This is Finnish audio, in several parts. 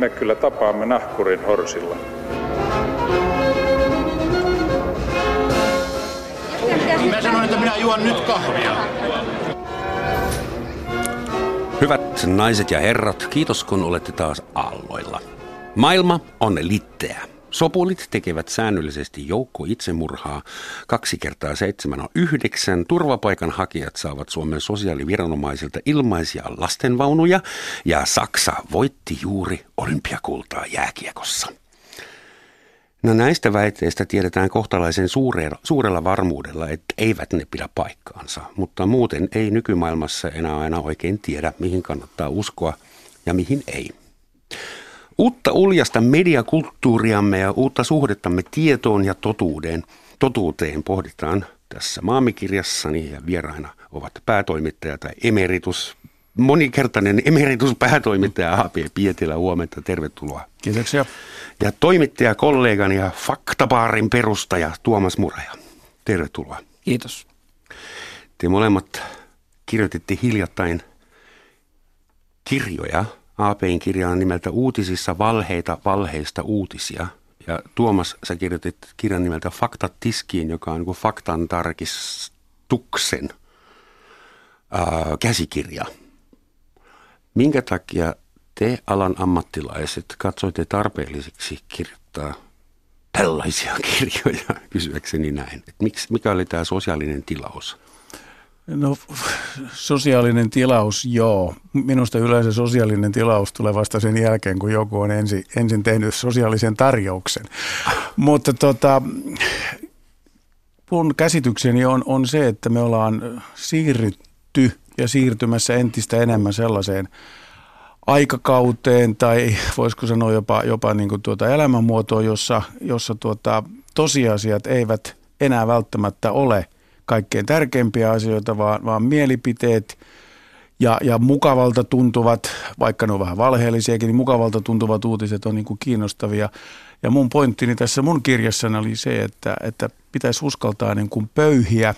me kyllä tapaamme nahkurin horsilla. Mä sanoin, että minä juon nyt kahvia. Hyvät naiset ja herrat, kiitos kun olette taas aalloilla. Maailma on litteä. Sopulit tekevät säännöllisesti joukko itsemurhaa. Kaksi kertaa seitsemän on yhdeksän. Turvapaikanhakijat saavat Suomen sosiaaliviranomaisilta ilmaisia lastenvaunuja. Ja Saksa voitti juuri olympiakultaa jääkiekossa. No näistä väitteistä tiedetään kohtalaisen suurella, suurella varmuudella, että eivät ne pidä paikkaansa, mutta muuten ei nykymaailmassa enää aina oikein tiedä, mihin kannattaa uskoa ja mihin ei. Uutta uljasta mediakulttuuriamme ja uutta suhdettamme tietoon ja totuuden, totuuteen pohditaan tässä maamikirjassani ja vieraina ovat päätoimittaja tai emeritus, monikertainen emeritus-päätoimittaja A.P. Pietilä. Huomenta, tervetuloa. Kiitoksia. Ja toimittaja, kollegani ja Faktabaarin perustaja Tuomas Muraja. Tervetuloa. Kiitos. Te molemmat kirjoititte hiljattain kirjoja. APin kirja on nimeltä Uutisissa valheita valheista uutisia. Ja Tuomas, sä kirjoitit kirjan nimeltä Faktat tiskiin, joka on niin faktan tarkistuksen ää, käsikirja. Minkä takia te alan ammattilaiset katsoitte tarpeelliseksi kirjoittaa tällaisia kirjoja, kysyäkseni näin? Et miksi, mikä oli tämä sosiaalinen tilaus? No sosiaalinen tilaus, joo. Minusta yleensä sosiaalinen tilaus tulee vasta sen jälkeen, kun joku on ensin, ensin tehnyt sosiaalisen tarjouksen. Mutta tota, mun käsitykseni on, on se, että me ollaan siirrytty ja siirtymässä entistä enemmän sellaiseen aikakauteen tai voisiko sanoa jopa, jopa niin kuin tuota elämänmuotoa, jossa, jossa tuota, tosiasiat eivät enää välttämättä ole kaikkein tärkeimpiä asioita, vaan, vaan mielipiteet ja, ja mukavalta tuntuvat, vaikka ne on vähän valheellisiakin, niin mukavalta tuntuvat uutiset on niin kuin kiinnostavia. Ja mun pointtini tässä mun kirjassani oli se, että, että pitäisi uskaltaa niin kuin pöyhiä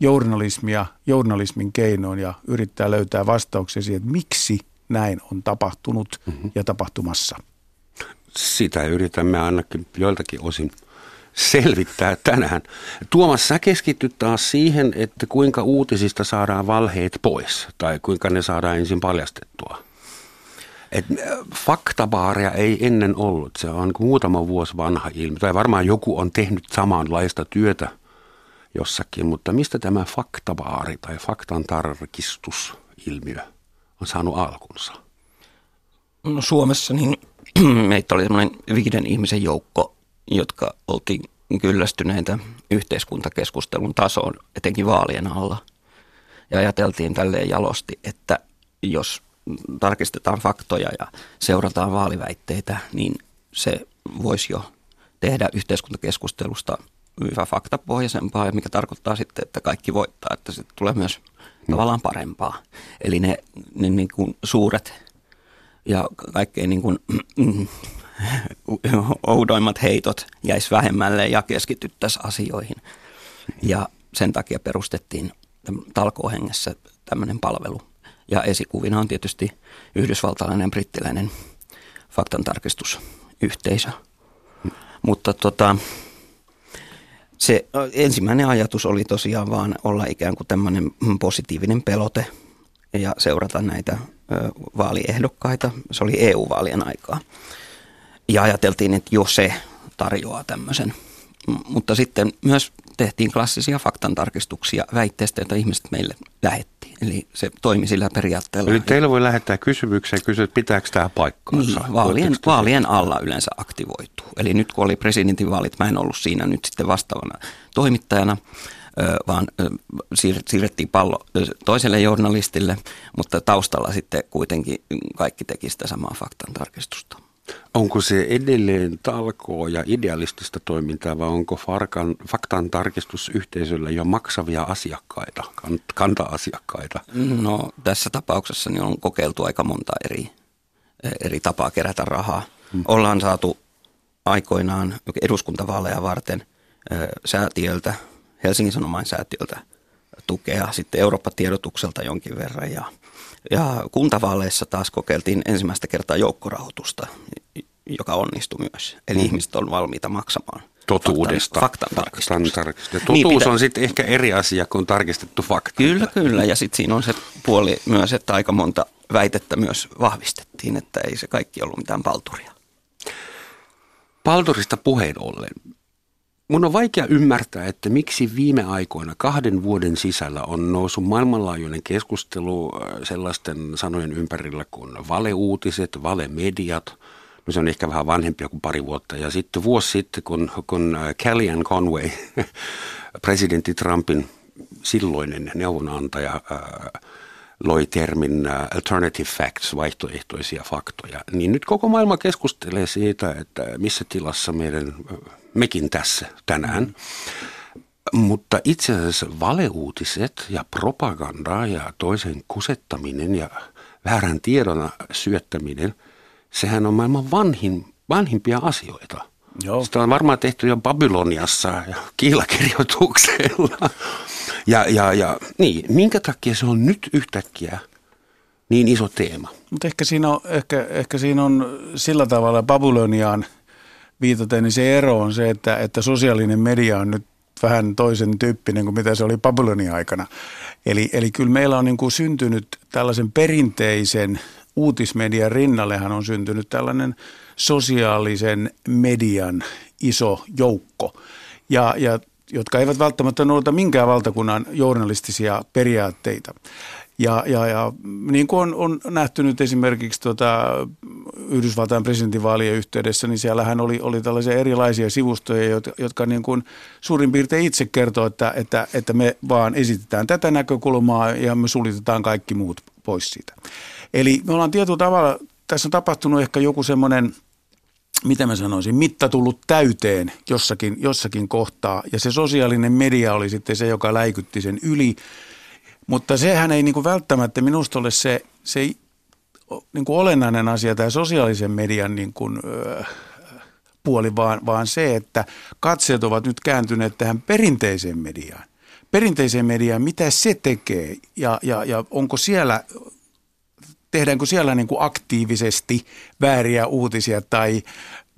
journalismia journalismin keinoin ja yrittää löytää vastauksia siihen, että miksi – näin on tapahtunut mm-hmm. ja tapahtumassa. Sitä yritämme ainakin joiltakin osin selvittää tänään. Tuomas, sä keskityt taas siihen, että kuinka uutisista saadaan valheet pois tai kuinka ne saadaan ensin paljastettua. Et äh, faktabaaria ei ennen ollut. Se on muutama vuosi vanha ilmiö. Tai varmaan joku on tehnyt samanlaista työtä jossakin, mutta mistä tämä faktabaari tai faktan tarkistusilmiö on saanut alkunsa? No Suomessa niin meitä oli semmoinen viiden ihmisen joukko, jotka oltiin kyllästyneitä yhteiskuntakeskustelun tasoon, etenkin vaalien alla. Ja ajateltiin tälleen jalosti, että jos tarkistetaan faktoja ja seurataan vaaliväitteitä, niin se voisi jo tehdä yhteiskuntakeskustelusta hyvä faktapohjaisempaa, mikä tarkoittaa sitten, että kaikki voittaa, että se tulee myös tavallaan parempaa. Eli ne, ne niin kuin suuret ja kaikkein niin kuin, oudoimmat heitot jäisi vähemmälle ja keskityttäisiin asioihin. Ja sen takia perustettiin talkoohengessä tämmöinen palvelu. Ja esikuvina on tietysti yhdysvaltalainen brittiläinen faktantarkistusyhteisö. Mutta tota, se ensimmäinen ajatus oli tosiaan vaan olla ikään kuin tämmöinen positiivinen pelote ja seurata näitä vaaliehdokkaita. Se oli EU-vaalien aikaa. Ja ajateltiin, että jo se tarjoaa tämmöisen. Mutta sitten myös tehtiin klassisia faktantarkistuksia väitteistä, joita ihmiset meille lähetti. Eli se toimi sillä periaatteella. Eli teillä voi lähettää kysymyksiä ja kysyä, että pitääkö tämä paikkaansa? Niin, vaalien, vaalien alla yleensä aktivoituu. Eli nyt kun oli presidentinvaalit, mä en ollut siinä nyt sitten vastaavana toimittajana, vaan siirrettiin pallo toiselle journalistille, mutta taustalla sitten kuitenkin kaikki teki sitä samaa faktantarkistusta. Onko se edelleen talkoa ja idealistista toimintaa vai onko Farkan, faktan tarkistusyhteisöllä jo maksavia asiakkaita, kanta-asiakkaita? No tässä tapauksessa niin on kokeiltu aika monta eri, eri tapaa kerätä rahaa. Hmm. Ollaan saatu aikoinaan eduskuntavaaleja varten säätiöltä, Helsingin Sanomain säätiöltä tukea, sitten Eurooppa-tiedotukselta jonkin verran ja, ja kuntavaaleissa taas kokeiltiin ensimmäistä kertaa joukkorahoitusta, joka onnistui myös. Eli mm. ihmiset on valmiita maksamaan totuudesta. Faktan, faktan tarkistus. Totuus niin, on sitten ehkä eri asia kuin tarkistettu fakta. Kyllä, kyllä. Ja sitten siinä on se puoli myös, että aika monta väitettä myös vahvistettiin, että ei se kaikki ollut mitään palturia. Palturista puheen ollen. Mun on vaikea ymmärtää, että miksi viime aikoina kahden vuoden sisällä on noussut maailmanlaajuinen keskustelu äh, sellaisten sanojen ympärillä kuin valeuutiset, valemediat – No se on ehkä vähän vanhempia kuin pari vuotta. Ja sitten vuosi sitten, kun, kun äh, Kellyanne Conway, presidentti Trumpin silloinen neuvonantaja, äh, loi termin alternative facts, vaihtoehtoisia faktoja, niin nyt koko maailma keskustelee siitä, että missä tilassa meidän, mekin tässä tänään. Mutta itse asiassa valeuutiset ja propaganda ja toisen kusettaminen ja väärän tiedon syöttäminen – sehän on maailman vanhin, vanhimpia asioita. Joo. Sitä on varmaan tehty jo Babyloniassa ja kiilakirjoituksella. Ja, ja, ja niin, minkä takia se on nyt yhtäkkiä niin iso teema? Mutta ehkä siinä, on, ehkä, ehkä siinä on sillä tavalla Babyloniaan viitaten, niin se ero on se, että, että sosiaalinen media on nyt vähän toisen tyyppinen kuin mitä se oli Babylonia aikana. Eli, eli kyllä meillä on niin kuin syntynyt tällaisen perinteisen uutismedian rinnallehan on syntynyt tällainen sosiaalisen median iso joukko, ja, ja, jotka eivät välttämättä noudata minkään valtakunnan journalistisia periaatteita. Ja, ja, ja niin kuin on, on nähty nyt esimerkiksi tuota, Yhdysvaltain presidentinvaalien yhteydessä, niin siellähän oli, oli tällaisia erilaisia sivustoja, jotka, jotka niin kuin suurin piirtein itse kertoo, että, että, että me vaan esitetään tätä näkökulmaa ja me sulitetaan kaikki muut pois siitä. Eli me ollaan tietyllä tavalla, tässä on tapahtunut ehkä joku semmoinen, miten mä sanoisin, mitta tullut täyteen jossakin, jossakin kohtaa. Ja se sosiaalinen media oli sitten se, joka läikytti sen yli. Mutta sehän ei niin kuin välttämättä minusta ole se, se niin kuin olennainen asia, tämä sosiaalisen median niin kuin, ö, puoli, vaan, vaan se, että katseet ovat nyt kääntyneet tähän perinteiseen mediaan. Perinteiseen mediaan, mitä se tekee ja, ja, ja onko siellä tehdäänkö siellä niin kuin aktiivisesti vääriä uutisia tai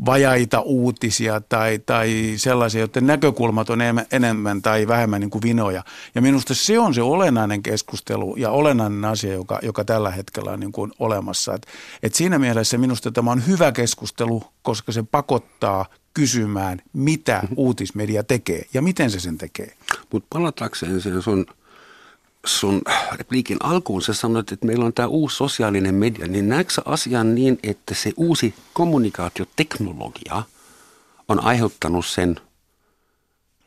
vajaita uutisia tai, tai sellaisia, joiden näkökulmat on enemmän tai vähemmän niin kuin vinoja. Ja minusta se on se olennainen keskustelu ja olennainen asia, joka, joka tällä hetkellä on niin kuin olemassa. Et, et siinä mielessä minusta tämä on hyvä keskustelu, koska se pakottaa kysymään, mitä uutismedia tekee ja miten se sen tekee. Mutta palatakseen sen sun – sun repliikin alkuun sä sanoit, että meillä on tämä uusi sosiaalinen media, niin näetkö asian niin, että se uusi kommunikaatioteknologia on aiheuttanut sen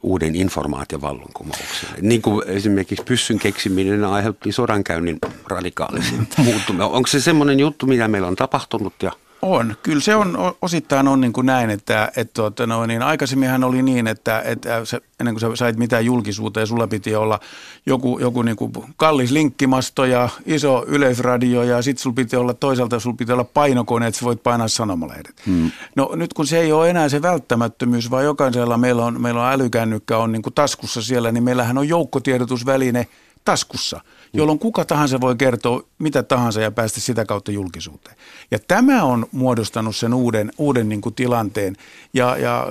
uuden informaatiovallankumouksen? Niin kuin esimerkiksi pyssyn keksiminen aiheutti sodankäynnin radikaalisen muuttuminen. Onko se semmoinen juttu, mitä meillä on tapahtunut ja – on. Kyllä se on osittain on niin kuin näin, että, että tuota, no, niin aikaisemminhan oli niin, että, että se, ennen kuin sä sait mitään julkisuuteen, sulla piti olla joku, joku niin kuin kallis linkkimasto ja iso yleisradio ja sitten sulla piti olla toisaalta sulla piti olla painokone, että sä voit painaa sanomalehdet. Hmm. No nyt kun se ei ole enää se välttämättömyys, vaan jokaisella meillä on, meillä on älykännykkä on niin kuin taskussa siellä, niin meillähän on joukkotiedotusväline – taskussa, jolloin kuka tahansa voi kertoa mitä tahansa ja päästä sitä kautta julkisuuteen. Ja tämä on muodostanut sen uuden, uuden niin kuin tilanteen ja, ja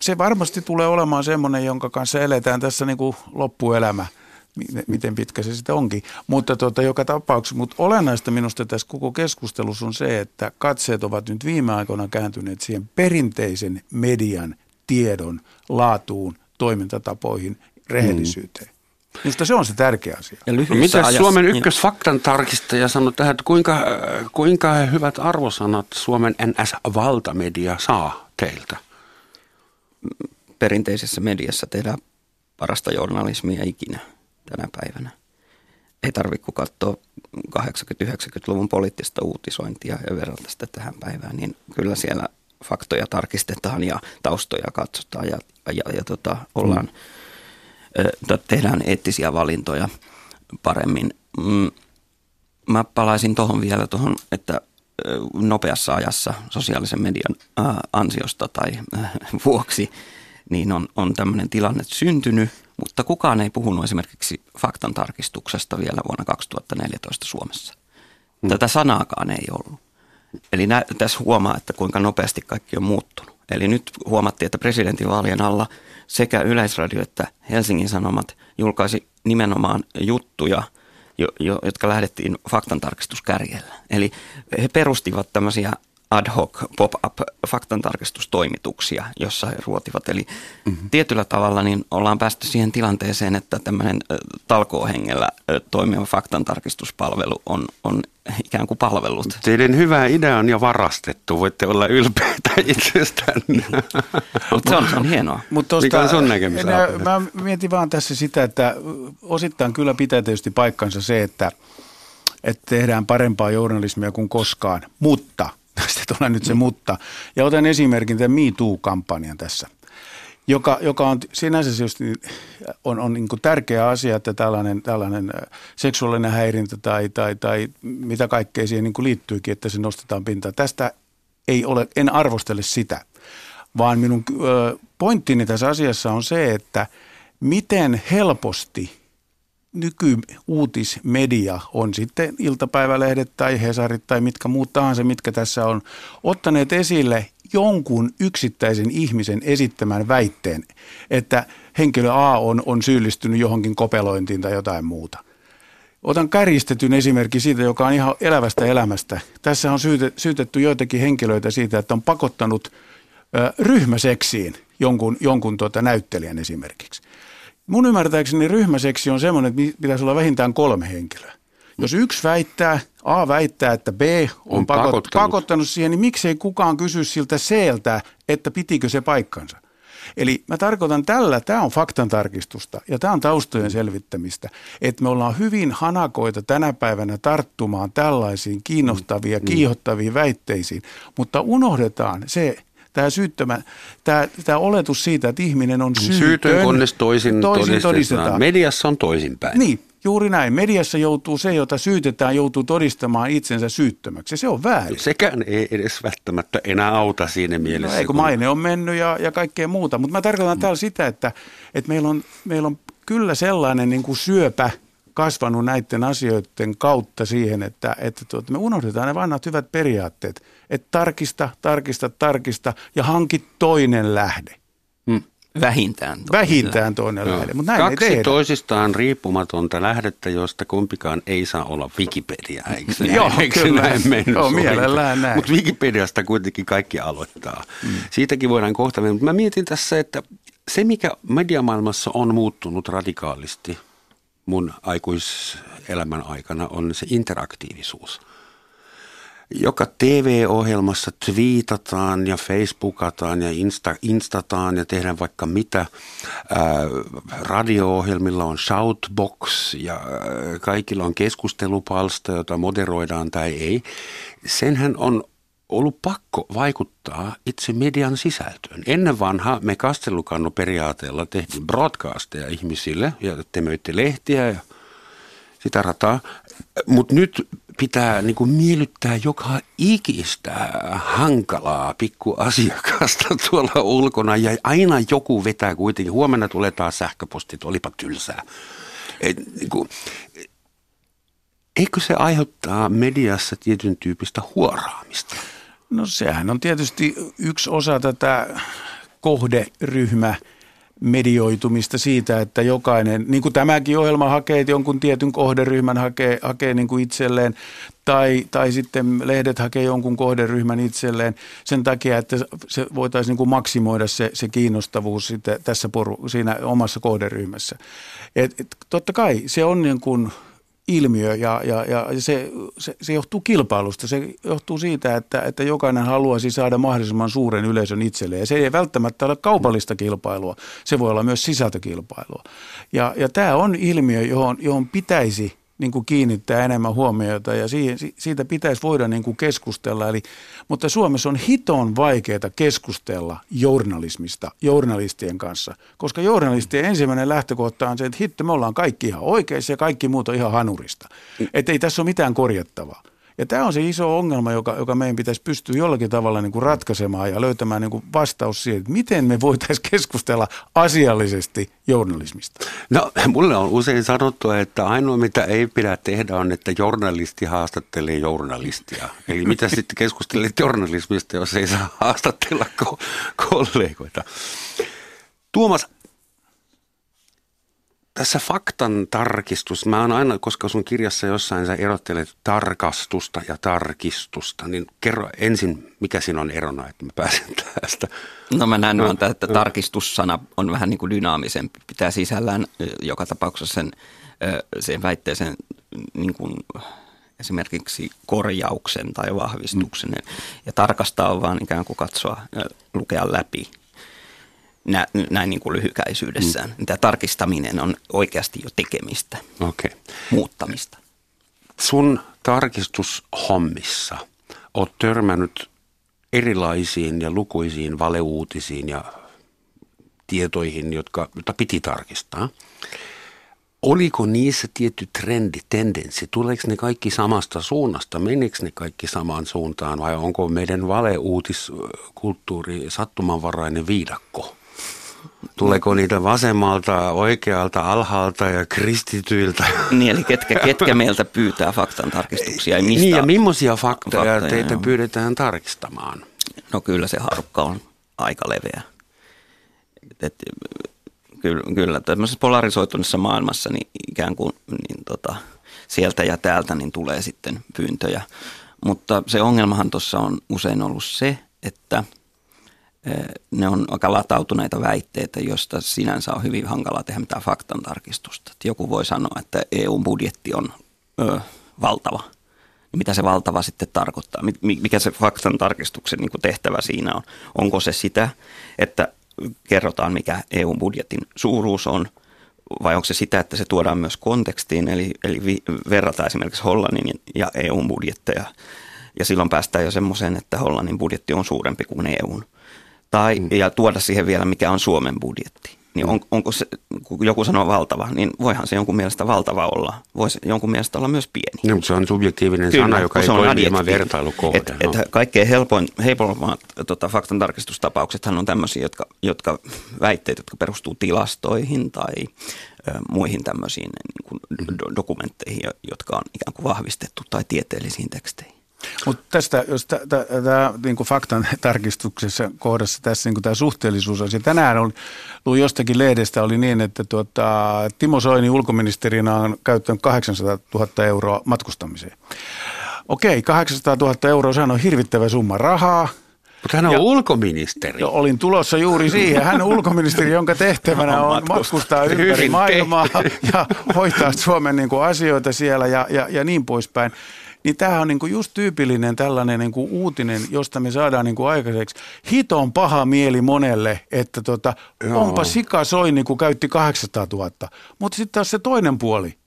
se varmasti tulee olemaan semmoinen, jonka kanssa eletään tässä niin kuin loppuelämä miten pitkä se sitten onkin. Mutta tota, joka tapauksessa, mutta olennaista minusta tässä koko keskustelussa on se, että katseet ovat nyt viime aikoina kääntyneet siihen perinteisen median tiedon laatuun, toimintatapoihin, rehellisyyteen. Mm. Minusta se on se tärkeä asia. Ja Mitä ajassa, Suomen niin- ykkösfaktan tarkistaja sanoi tähän, että kuinka, kuinka hyvät arvosanat Suomen NS-valtamedia saa teiltä? Perinteisessä mediassa tehdään parasta journalismia ikinä tänä päivänä. Ei tarvitse kun katsoa 80-90-luvun poliittista uutisointia ja verrata sitä tähän päivään, niin kyllä siellä faktoja tarkistetaan ja taustoja katsotaan ja, ja, ja tota, ollaan mm tehdään eettisiä valintoja paremmin. Mm, mä palaisin tuohon vielä tuohon, että nopeassa ajassa sosiaalisen median ansiosta tai vuoksi, niin on, on tämmöinen tilanne syntynyt, mutta kukaan ei puhunut esimerkiksi faktan tarkistuksesta vielä vuonna 2014 Suomessa. Hmm. Tätä sanaakaan ei ollut. Eli nä, tässä huomaa, että kuinka nopeasti kaikki on muuttunut. Eli nyt huomattiin, että presidentinvaalien alla sekä Yleisradio että Helsingin Sanomat julkaisi nimenomaan juttuja, jo, jo, jotka lähdettiin faktantarkistuskärjellä. Eli he perustivat tämmöisiä ad hoc pop-up faktantarkistustoimituksia, jossa he ruotivat. Eli mm-hmm. tietyllä tavalla niin ollaan päästy siihen tilanteeseen, että tämmöinen talkoohengellä toimiva faktantarkistuspalvelu on, on ikään kuin palvellut. Teidän hyvä idea on jo varastettu, voitte olla ylpeitä itsestänne. Mutta se on, se on hienoa. Mut tosta, Mikä on sun näkemys? Mä, mä mietin vaan tässä sitä, että osittain kyllä pitää tietysti paikkansa se, että, että tehdään parempaa journalismia kuin koskaan, mutta – sitten tulee nyt se mutta. Ja otan esimerkin tämän Me Too-kampanjan tässä, joka, joka on sinänsä just, on, on niin tärkeä asia, että tällainen, tällainen seksuaalinen häirintä tai, tai, tai mitä kaikkea siihen niin liittyykin, että se nostetaan pintaan. Tästä ei ole, en arvostele sitä, vaan minun pointtini tässä asiassa on se, että miten helposti – nykyuutismedia on sitten iltapäivälehdet tai Hesarit tai mitkä muut tahansa, mitkä tässä on ottaneet esille jonkun yksittäisen ihmisen esittämän väitteen, että henkilö A on, on syyllistynyt johonkin kopelointiin tai jotain muuta. Otan kärjistetyn esimerkki siitä, joka on ihan elävästä elämästä. Tässä on syytetty joitakin henkilöitä siitä, että on pakottanut ryhmäseksiin jonkun, jonkun tuota näyttelijän esimerkiksi. Mun ymmärtääkseni ryhmäseksi on semmoinen, että pitäisi olla vähintään kolme henkilöä. Jos yksi väittää, A väittää, että B on, on pakottanut. pakottanut siihen, niin miksei kukaan kysy siltä Cltä, että pitikö se paikkansa. Eli mä tarkoitan tällä, tämä on faktantarkistusta ja tämä on taustojen selvittämistä, että me ollaan hyvin hanakoita tänä päivänä tarttumaan tällaisiin kiinnostavia, mm. kiihottaviin väitteisiin, mutta unohdetaan se, tämä syyttömä, tämä, tämä oletus siitä, että ihminen on syytön. Syytön, kunnes toisin, toisin todistetaan. Mediassa on toisinpäin. Niin, juuri näin. Mediassa joutuu se, jota syytetään, joutuu todistamaan itsensä syyttömäksi. Se on väärin. Sekään ei edes välttämättä enää auta siinä mielessä. No ei, kun, kun maine on mennyt ja, ja kaikkea muuta. Mutta mä tarkoitan mm. täällä sitä, että, että meillä, on, meillä on kyllä sellainen niin kuin syöpä – kasvanut näiden asioiden kautta siihen, että, että tuota, me unohdetaan ne vanhat hyvät periaatteet. Että tarkista, tarkista, tarkista ja hanki toinen lähde. Hmm. Vähintään toinen Vähintään toinen lähde. lähde. Mutta näin Kaksi ei toisistaan riippumatonta lähdettä, josta kumpikaan ei saa olla Wikipedia, eikö se Joo, eikö kyllä. näin mennyt? Joo, mielellään näin. Mutta Wikipediasta kuitenkin kaikki aloittaa. Hmm. Siitäkin voidaan kohta mennä. Mä mietin tässä, että se mikä mediamaailmassa on muuttunut radikaalisti – mun aikuiselämän aikana on se interaktiivisuus. Joka TV-ohjelmassa twiitataan ja facebookataan ja insta, instataan ja tehdään vaikka mitä. Ää, radio-ohjelmilla on shoutbox ja kaikilla on keskustelupalsta, jota moderoidaan tai ei. Senhän on ollut pakko vaikuttaa itse median sisältöön. Ennen vanha me periaatteella tehtiin broadcasteja ihmisille ja te möitte lehtiä ja sitä rataa. Mutta nyt pitää niinku miellyttää joka ikistä hankalaa pikkuasiakasta tuolla ulkona ja aina joku vetää kuitenkin. Huomenna tulee taas sähköpostit, olipa tylsää. Et, niinku, eikö se aiheuttaa mediassa tietyn tyyppistä huoraamista? No sehän on tietysti yksi osa tätä kohderyhmä medioitumista siitä, että jokainen, niin kuin tämäkin ohjelma hakee, että jonkun tietyn kohderyhmän hakee, hakee niin kuin itselleen, tai, tai sitten lehdet hakee jonkun kohderyhmän itselleen sen takia, että se voitaisiin niin kuin maksimoida se, se kiinnostavuus sitten tässä poru, siinä omassa kohderyhmässä. Et, et, totta kai se on niin kuin ilmiö ja, ja, ja se, se, se johtuu kilpailusta. Se johtuu siitä, että, että jokainen haluaisi saada mahdollisimman suuren yleisön itselleen. Ja se ei välttämättä ole kaupallista kilpailua, se voi olla myös sisältökilpailua. Ja, ja tämä on ilmiö, johon, johon pitäisi niin kuin kiinnittää enemmän huomiota ja siihen, siitä pitäisi voida niin kuin keskustella. Eli, mutta Suomessa on hiton vaikeaa keskustella journalismista journalistien kanssa, koska journalistien ensimmäinen lähtökohta on se, että hitto me ollaan kaikki ihan oikeissa ja kaikki muut on ihan hanurista. Että ei tässä ole mitään korjattavaa. Ja tämä on se iso ongelma, joka, joka meidän pitäisi pystyä jollakin tavalla niin kuin ratkaisemaan ja löytämään niin kuin vastaus siihen, että miten me voitaisiin keskustella asiallisesti journalismista. No, mulle on usein sanottu, että ainoa mitä ei pidä tehdä on, että journalisti haastattelee journalistia. Eli mitä sitten keskustelet journalismista, jos ei saa haastatella ko- kollegoita. Tuomas, tässä faktan tarkistus, mä oon aina, koska sun kirjassa jossain sä erottelet tarkastusta ja tarkistusta, niin kerro ensin, mikä siinä on erona, että mä pääsen tästä. No mä näen no, että no. tarkistussana on vähän niin kuin dynaamisempi, pitää sisällään joka tapauksessa sen, sen väitteeseen niin kuin esimerkiksi korjauksen tai vahvistuksen. Mm. Ja tarkastaa on vaan ikään kuin katsoa lukea läpi nä, näin niin kuin lyhykäisyydessään. Mm. Tämä tarkistaminen on oikeasti jo tekemistä, okay. muuttamista. Sun tarkistushommissa oot törmännyt erilaisiin ja lukuisiin valeuutisiin ja tietoihin, jotka, jotka piti tarkistaa. Oliko niissä tietty trendi, tendenssi? Tuleeko ne kaikki samasta suunnasta? Menikö ne kaikki samaan suuntaan vai onko meidän valeuutiskulttuuri sattumanvarainen viidakko? Tuleeko niitä vasemmalta, oikealta, alhaalta ja kristityiltä? Niin, eli ketkä, ketkä meiltä pyytää faktan tarkistuksia ja mistä? Niin, ja millaisia faktoja, faktoja teitä joo. pyydetään tarkistamaan? No kyllä se harukka on aika leveä. Et, et, kyllä, kyllä tämmöisessä polarisoituneessa maailmassa niin ikään kuin niin tota, sieltä ja täältä niin tulee sitten pyyntöjä. Mutta se ongelmahan tuossa on usein ollut se, että – ne on aika latautuneita väitteitä, joista sinänsä on hyvin hankala tehdä mitään faktan tarkistusta. joku voi sanoa, että EU-budjetti on ö, valtava. Mitä se valtava sitten tarkoittaa? Mikä se faktan tarkistuksen niin tehtävä siinä on? Onko se sitä, että kerrotaan, mikä EU-budjetin suuruus on, vai onko se sitä, että se tuodaan myös kontekstiin, eli, eli verrataan esimerkiksi Hollannin ja EU-budjetteja, ja silloin päästään jo semmoiseen, että Hollannin budjetti on suurempi kuin EUn tai, mm. ja tuoda siihen vielä, mikä on Suomen budjetti. Niin on, onko se, kun joku sanoo valtava, niin voihan se jonkun mielestä valtava olla. Voisi jonkun mielestä olla myös pieni. No, mutta se on subjektiivinen Kyllä, sana, joka ei toimi ilman vertailukohde. Et, no. et kaikkein helpoin, helpoimmat tota, faktantarkistustapauksethan on tämmöisiä, jotka, jotka väitteet, jotka perustuu tilastoihin tai ö, muihin tämmöisiin niin kuin do, dokumentteihin, jotka on ikään kuin vahvistettu tai tieteellisiin teksteihin. Mutta tästä, jos tämä niinku faktan tarkistuksessa kohdassa tässä niinku tämä suhteellisuus on, tänään on, luin jostakin lehdestä oli niin, että tuota, Timo Soini ulkoministerinä on käyttänyt 800 000 euroa matkustamiseen. Okei, 800 000 euroa, sehän on hirvittävä summa rahaa. Mutta hän on ja, ulkoministeri. Jo, olin tulossa juuri siihen. Hän on ulkoministeri, jonka tehtävänä on matkustaa ympäri maailmaa ja hoitaa Suomen niin kuin asioita siellä ja, ja, ja niin poispäin. Niin tämä on niinku just tyypillinen tällainen niinku uutinen, josta me saadaan niinku aikaiseksi hiton paha mieli monelle, että tota, onpa Sika Soini, kun käytti 800 000. Mutta sitten taas se toinen puoli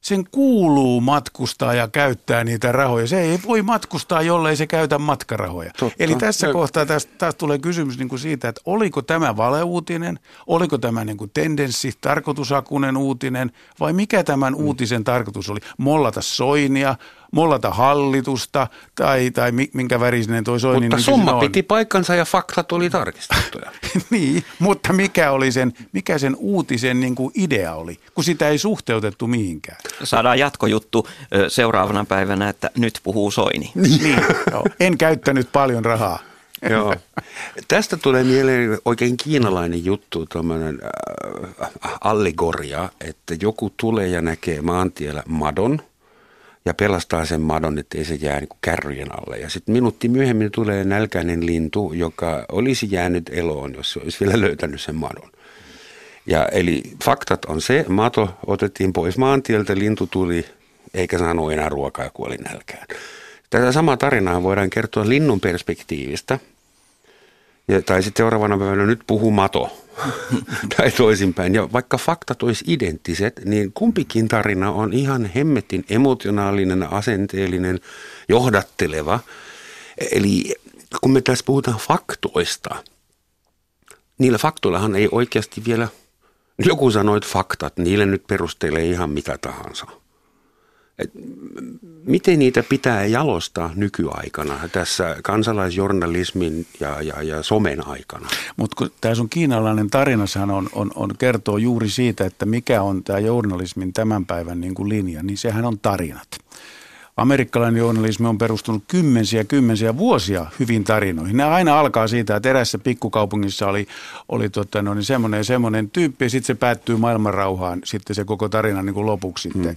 sen kuuluu matkustaa ja käyttää niitä rahoja. Se ei voi matkustaa, jollei se käytä matkarahoja. Totta. Eli tässä ja... kohtaa tästä, taas tulee kysymys niin kuin siitä, että oliko tämä valeuutinen, oliko tämä niin kuin tendenssi, tarkoitusakunen uutinen vai mikä tämän mm. uutisen tarkoitus oli? Mollata soinia, mollata hallitusta tai, tai minkä värinen toi Soini. Mutta niin summa on. piti paikkansa ja faktat oli tarkistettuja. niin, mutta mikä oli sen, mikä sen uutisen niin kuin idea oli, kun sitä ei suhteutettu mihinkään? Saadaan jatkojuttu seuraavana päivänä, että nyt puhuu Soini. niin, joo. En käyttänyt paljon rahaa. Joo. Tästä tulee mieleen oikein kiinalainen juttu, tuommoinen äh, allegoria, että joku tulee ja näkee maantiellä madon ja pelastaa sen madon, ettei se jää niin kärryjen alle. Ja sitten minuutti myöhemmin tulee nälkäinen lintu, joka olisi jäänyt eloon, jos se olisi vielä löytänyt sen madon. Ja eli faktat on se, mato otettiin pois maantieltä, lintu tuli eikä saanut enää ruokaa ja kuoli nälkään. Tätä samaa tarinaa voidaan kertoa linnun perspektiivistä. Ja, tai sitten seuraavana päivänä nyt puhuu mato. tai toisinpäin. Ja vaikka faktat olisi identtiset, niin kumpikin tarina on ihan hemmetin emotionaalinen, asenteellinen, johdatteleva. Eli kun me tässä puhutaan faktoista, niillä faktoillahan ei oikeasti vielä, joku sanoi, faktat, niille nyt perustelee ihan mitä tahansa. Miten niitä pitää jalostaa nykyaikana tässä kansalaisjournalismin ja, ja, ja somen aikana? Mutta tämä sun kiinalainen tarinassahan on, on, on, kertoo juuri siitä, että mikä on tämä journalismin tämän päivän niin kuin linja, niin sehän on tarinat amerikkalainen journalismi on perustunut kymmensiä kymmensiä vuosia hyvin tarinoihin. Ne aina alkaa siitä, että erässä pikkukaupungissa oli, oli tota, no, niin semmoinen semmoinen tyyppi ja sitten se päättyy maailmanrauhaan sitten se koko tarina niin kuin lopuksi. Hmm.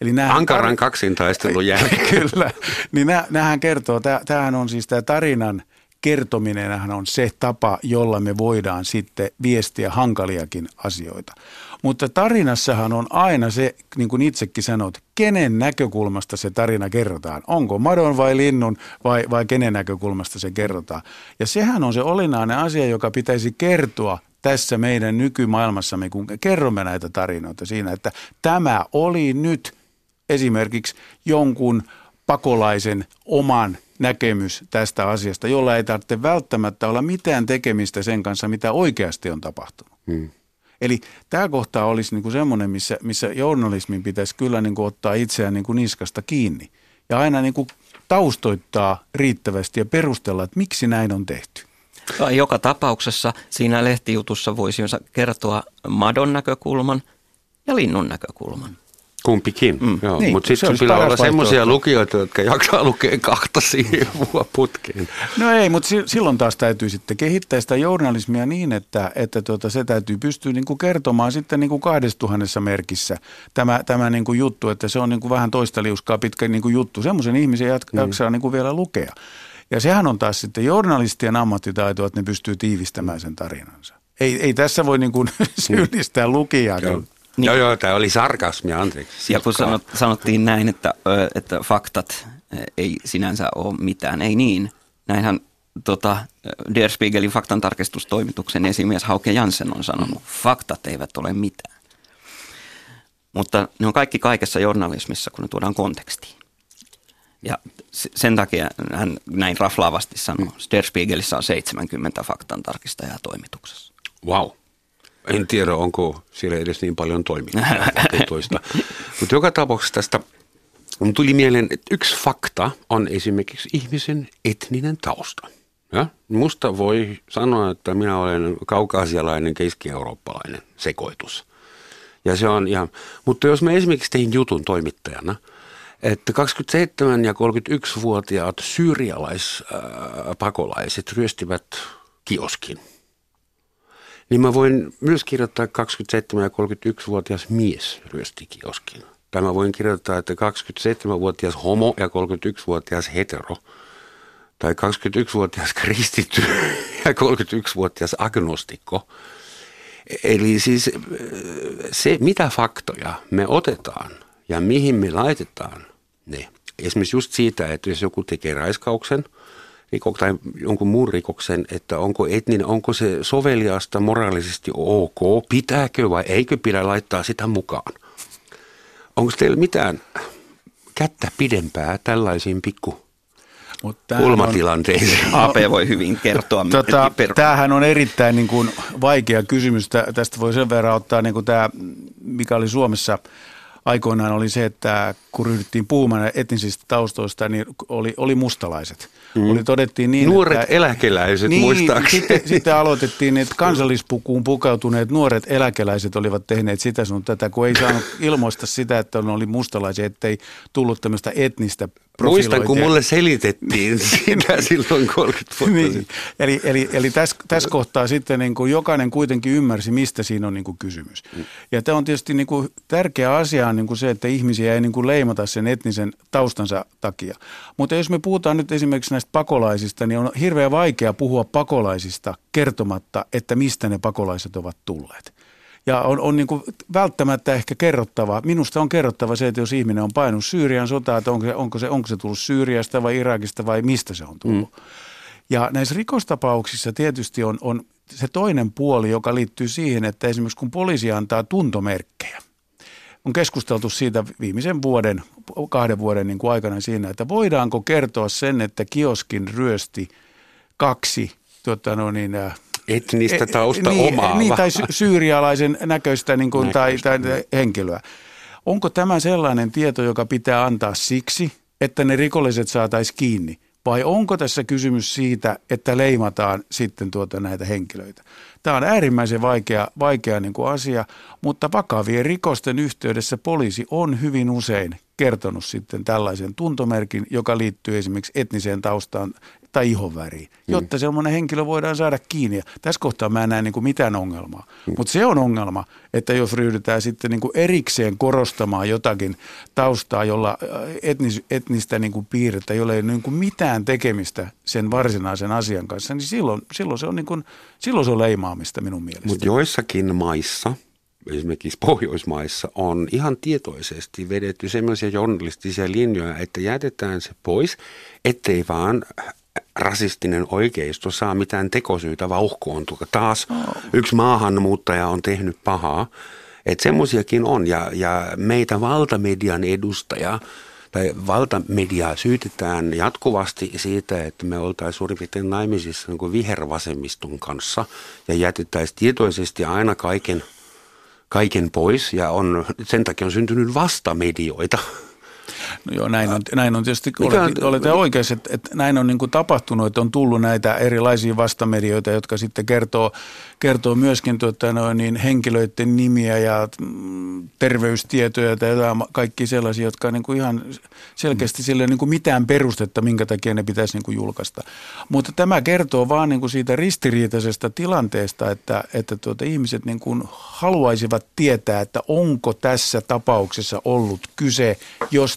Eli Ankaran tar- kaksintaistelun jälkeen. Kyllä. Niin nämähän kertoo, tämähän on siis tämä tarinan kertominen on se tapa, jolla me voidaan sitten viestiä hankaliakin asioita. Mutta tarinassahan on aina se, niin kuin itsekin sanot, kenen näkökulmasta se tarina kerrotaan. Onko madon vai linnun vai, vai kenen näkökulmasta se kerrotaan. Ja sehän on se olennainen asia, joka pitäisi kertoa tässä meidän nykymaailmassamme, kun kerromme näitä tarinoita siinä, että tämä oli nyt esimerkiksi jonkun pakolaisen oman näkemys tästä asiasta, jolla ei tarvitse välttämättä olla mitään tekemistä sen kanssa, mitä oikeasti on tapahtunut. Hmm. Eli tämä kohta olisi niin kuin semmoinen, missä, missä journalismin pitäisi kyllä niin kuin ottaa itseään niin kuin niskasta kiinni ja aina niin kuin taustoittaa riittävästi ja perustella, että miksi näin on tehty. Joka tapauksessa siinä lehtijutussa voisi kertoa madon näkökulman ja linnun näkökulman. Kumpikin, mm. joo. Niin, Mutta sitten pitää olla semmoisia lukijoita, jotka jaksaa lukea kahta sivua putkeen. No ei, mutta silloin taas täytyy sitten kehittää sitä journalismia niin, että, että tuota, se täytyy pystyä niin kuin kertomaan sitten niin kuin tuhannessa merkissä tämä, tämä niin kuin juttu, että se on niin kuin vähän toista liuskaa pitkä niin kuin juttu. Semmoisen ihmisen jat- mm. jaksaa niin kuin vielä lukea. Ja sehän on taas sitten journalistien ammattitaito, että ne pystyy tiivistämään sen tarinansa. Ei, ei tässä voi niin kuin syyllistää lukijaa. Joo. Niin. Joo, joo, tämä oli sarkasmia, anteeksi. Ja kun sanot, sanottiin näin, että, että faktat ei sinänsä ole mitään, ei niin. Näinhän tota, Der Spiegelin faktantarkistustoimituksen esimies Hauke Jansen on sanonut, faktat eivät ole mitään. Mutta ne on kaikki kaikessa journalismissa, kun ne tuodaan kontekstiin. Ja sen takia hän näin raflaavasti sanoo, Der Spiegelissä on 70 faktantarkistajaa toimituksessa. Wow. En tiedä, onko siellä edes niin paljon toimittajia. Mutta joka tapauksessa tästä tuli mieleen, että yksi fakta on esimerkiksi ihmisen etninen tausta. Ja? Musta voi sanoa, että minä olen kaukaasialainen keski-eurooppalainen sekoitus. Ja se on ihan, mutta jos mä esimerkiksi tein jutun toimittajana, että 27- ja 31-vuotiaat syyrialaispakolaiset ryöstivät kioskin – niin mä voin myös kirjoittaa 27- ja 31-vuotias mies ryösti kioskin. Tai mä voin kirjoittaa, että 27-vuotias homo ja 31-vuotias hetero. Tai 21-vuotias kristitty ja 31-vuotias agnostikko. Eli siis se, mitä faktoja me otetaan ja mihin me laitetaan ne. Esimerkiksi just siitä, että jos joku tekee raiskauksen – rikok, tai jonkun muun rikoksen, että onko etninen, onko se soveliasta moraalisesti ok, pitääkö vai eikö pidä laittaa sitä mukaan. Onko teillä mitään kättä pidempää tällaisiin pikku mutta kulmatilanteisiin. AP voi hyvin kertoa. Tota, tämähän on erittäin niin kuin, vaikea kysymys. Tästä voi sen verran ottaa niin kuin tämä, mikä oli Suomessa – aikoinaan oli se, että kun ryhdyttiin puhumaan etnisistä taustoista, niin oli, oli mustalaiset. Mm. Oli todettiin niin, Nuoret että, eläkeläiset niin, muistaakseni. Sitten, sitten aloitettiin, että kansallispukuun pukeutuneet nuoret eläkeläiset olivat tehneet sitä sun tätä, kun ei saanut ilmoista sitä, että oli mustalaisia, ettei tullut tämmöistä etnistä Muistan, kun mulle selitettiin sitä silloin 30 vuotta niin. Eli, eli, eli tässä täs kohtaa sitten niin kuin jokainen kuitenkin ymmärsi, mistä siinä on niin kuin kysymys. Mm. Ja tämä on tietysti niin kuin tärkeä asia on niin kuin se, että ihmisiä ei niin kuin leimata sen etnisen taustansa takia. Mutta jos me puhutaan nyt esimerkiksi näistä pakolaisista, niin on hirveän vaikea puhua pakolaisista kertomatta, että mistä ne pakolaiset ovat tulleet. Ja on, on niin kuin välttämättä ehkä kerrottava, minusta on kerrottava se, että jos ihminen on painut Syyrian sotaa, että onko se, onko se, onko se tullut Syyriasta vai Irakista vai mistä se on tullut. Mm. Ja näissä rikostapauksissa tietysti on, on se toinen puoli, joka liittyy siihen, että esimerkiksi kun poliisi antaa tuntomerkkejä, on keskusteltu siitä viimeisen vuoden, kahden vuoden niin kuin aikana siinä, että voidaanko kertoa sen, että kioskin ryösti kaksi tuota, no niin, etnistä tausta niin, omaa. Niin, tai syyrialaisen näköistä niin kuin, tai, tai henkilöä. onko tämä sellainen tieto, joka pitää antaa siksi, että ne rikolliset saataisiin kiinni? Vai onko tässä kysymys siitä, että leimataan sitten tuota näitä henkilöitä? Tämä on äärimmäisen vaikea, vaikea niin kuin asia, mutta vakavien rikosten yhteydessä poliisi on hyvin usein kertonut sitten tällaisen tuntomerkin, joka liittyy esimerkiksi etniseen taustaan tai ihonväriin, mm. jotta mm. semmoinen henkilö voidaan saada kiinni. Ja tässä kohtaa mä en näe niin kuin mitään ongelmaa. Mm. Mutta se on ongelma, että jos ryhdytään sitten niin kuin erikseen korostamaan jotakin taustaa, jolla äh, etnis, etnistä niin kuin piirrettä, jolla ei niin kuin mitään tekemistä sen varsinaisen asian kanssa, niin silloin, silloin, se, on niin kuin, silloin se on leimaamista minun mielestäni. Mutta joissakin maissa – esimerkiksi Pohjoismaissa on ihan tietoisesti vedetty sellaisia journalistisia linjoja, että jätetään se pois, ettei vaan rasistinen oikeisto saa mitään tekosyytä vauhkoontua. Taas yksi maahanmuuttaja on tehnyt pahaa. Että semmoisiakin on ja, ja meitä valtamedian edustaja tai valtamediaa syytetään jatkuvasti siitä, että me oltaisiin suurin piirtein naimisissa niin kuin vihervasemmiston kanssa ja jätettäisiin tietoisesti aina kaiken, kaiken pois ja on, sen takia on syntynyt vastamedioita. No joo, näin on, näin on tietysti, Mikä olette, olette oikeassa, että, että näin on niin kuin tapahtunut, että on tullut näitä erilaisia vastamedioita, jotka sitten kertoo, kertoo myöskin tuota, no, niin henkilöiden nimiä ja mm, terveystietoja ja kaikki sellaisia, jotka on niin kuin ihan selkeästi sille niin kuin mitään perustetta, minkä takia ne pitäisi niin kuin julkaista. Mutta tämä kertoo vaan niin kuin siitä ristiriitaisesta tilanteesta, että, että tuota, ihmiset niin kuin haluaisivat tietää, että onko tässä tapauksessa ollut kyse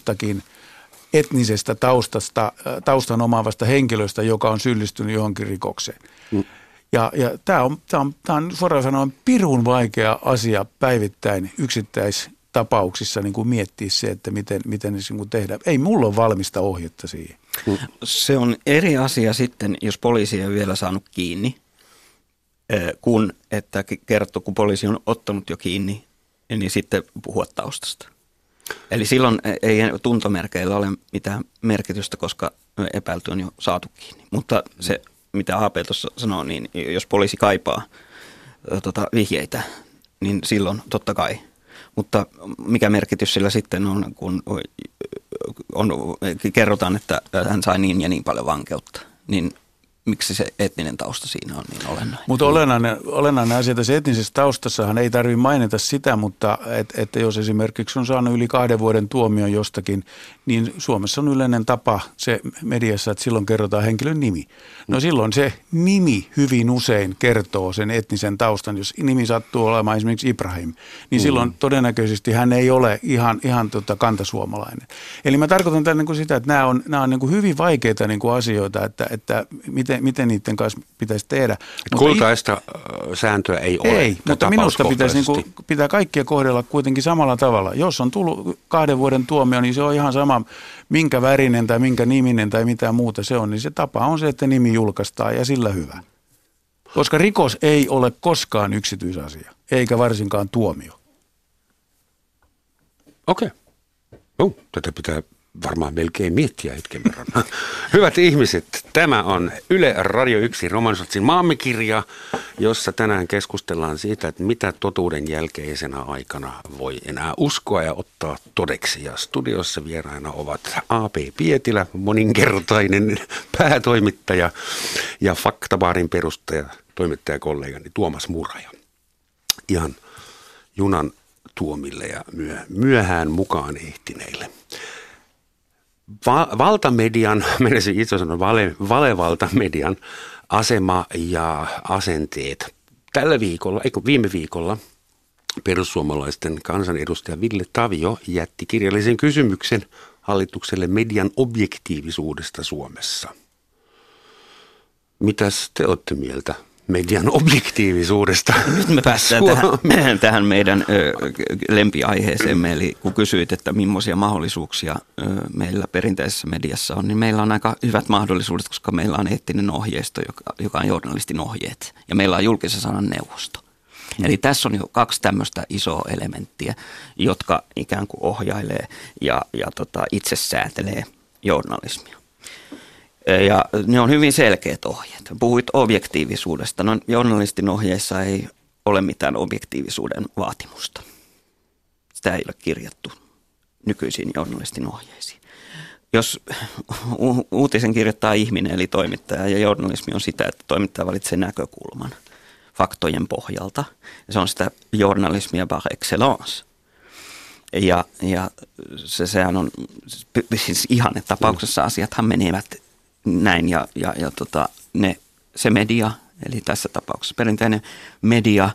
jostakin etnisestä taustasta, taustan omaavasta henkilöstä, joka on syyllistynyt johonkin rikokseen. Mm. Ja, ja tämä on, tää on, tää on suoraan sanoen pirun vaikea asia päivittäin yksittäistapauksissa niin kuin miettiä se, että miten, miten se niin tehdään. Ei mulla ole valmista ohjetta siihen. Se on eri asia sitten, jos poliisi ei vielä saanut kiinni, kun että kertoo, kun poliisi on ottanut jo kiinni, niin sitten puhua taustasta. Eli silloin ei tuntomerkeillä ole mitään merkitystä, koska epäilty on jo saatu kiinni. Mutta se mitä AP tuossa sanoo, niin jos poliisi kaipaa tota, vihjeitä, niin silloin totta kai. Mutta mikä merkitys sillä sitten on, kun on, kerrotaan, että hän sai niin ja niin paljon vankeutta, niin miksi se etninen tausta siinä on niin olennainen. Mutta olennainen, olennainen asia tässä etnisessä taustassahan ei tarvitse mainita sitä, mutta et, että jos esimerkiksi on saanut yli kahden vuoden tuomion jostakin, niin Suomessa on yleinen tapa se mediassa, että silloin kerrotaan henkilön nimi. No silloin se nimi hyvin usein kertoo sen etnisen taustan. Jos nimi sattuu olemaan esimerkiksi Ibrahim, niin mm. silloin todennäköisesti hän ei ole ihan, ihan tota kantasuomalainen. Eli mä tarkoitan tämän niin kuin sitä, että nämä on, nämä on niin kuin hyvin vaikeita niin kuin asioita, että, että miten, miten niiden kanssa pitäisi tehdä. Kultaista i- sääntöä ei ole. Ei, mutta minusta pitäisi niin kuin, pitää kaikkia kohdella kuitenkin samalla tavalla. Jos on tullut kahden vuoden tuomio, niin se on ihan sama minkä värinen tai minkä niminen tai mitä muuta se on, niin se tapa on se, että nimi julkaistaan ja sillä hyvä. Koska rikos ei ole koskaan yksityisasia, eikä varsinkaan tuomio. Okei. Okay. Oh, tätä pitää varmaan melkein miettiä hetken verran. Hyvät ihmiset, tämä on Yle Radio 1 Romansotsin maamikirja, jossa tänään keskustellaan siitä, että mitä totuuden jälkeisenä aikana voi enää uskoa ja ottaa todeksi. Ja studiossa vieraina ovat A.P. Pietilä, moninkertainen päätoimittaja ja Faktabaarin perustaja, toimittajakollegani Tuomas Muraja. Ihan junan tuomille ja myöhään mukaan ehtineille va- valtamedian, menisin itse sanoa vale, valevaltamedian asema ja asenteet. Tällä viikolla, eikö viime viikolla, perussuomalaisten kansanedustaja Ville Tavio jätti kirjallisen kysymyksen hallitukselle median objektiivisuudesta Suomessa. Mitäs te olette mieltä median objektiivisuudesta. Nyt me päästään tähän, tähän meidän ö, lempiaiheeseen, eli kun kysyit, että millaisia mahdollisuuksia ö, meillä perinteisessä mediassa on, niin meillä on aika hyvät mahdollisuudet, koska meillä on eettinen ohjeisto, joka, joka on journalistin ohjeet, ja meillä on julkisen sanan neuvosto. Hmm. Eli tässä on jo kaksi tämmöistä isoa elementtiä, jotka ikään kuin ohjailee ja, ja tota, itse säätelee journalismia. Ja ne on hyvin selkeät ohjeet. Puhuit objektiivisuudesta. No, journalistin ohjeissa ei ole mitään objektiivisuuden vaatimusta. Sitä ei ole kirjattu nykyisiin journalistin ohjeisiin. Jos u- uutisen kirjoittaa ihminen eli toimittaja ja journalismi on sitä, että toimittaja valitsee näkökulman faktojen pohjalta. Ja se on sitä journalismia par excellence. Ja, ja se, sehän on siis ihanne tapauksessa asiathan menevät näin ja, ja, ja tota, ne, se media, eli tässä tapauksessa perinteinen media,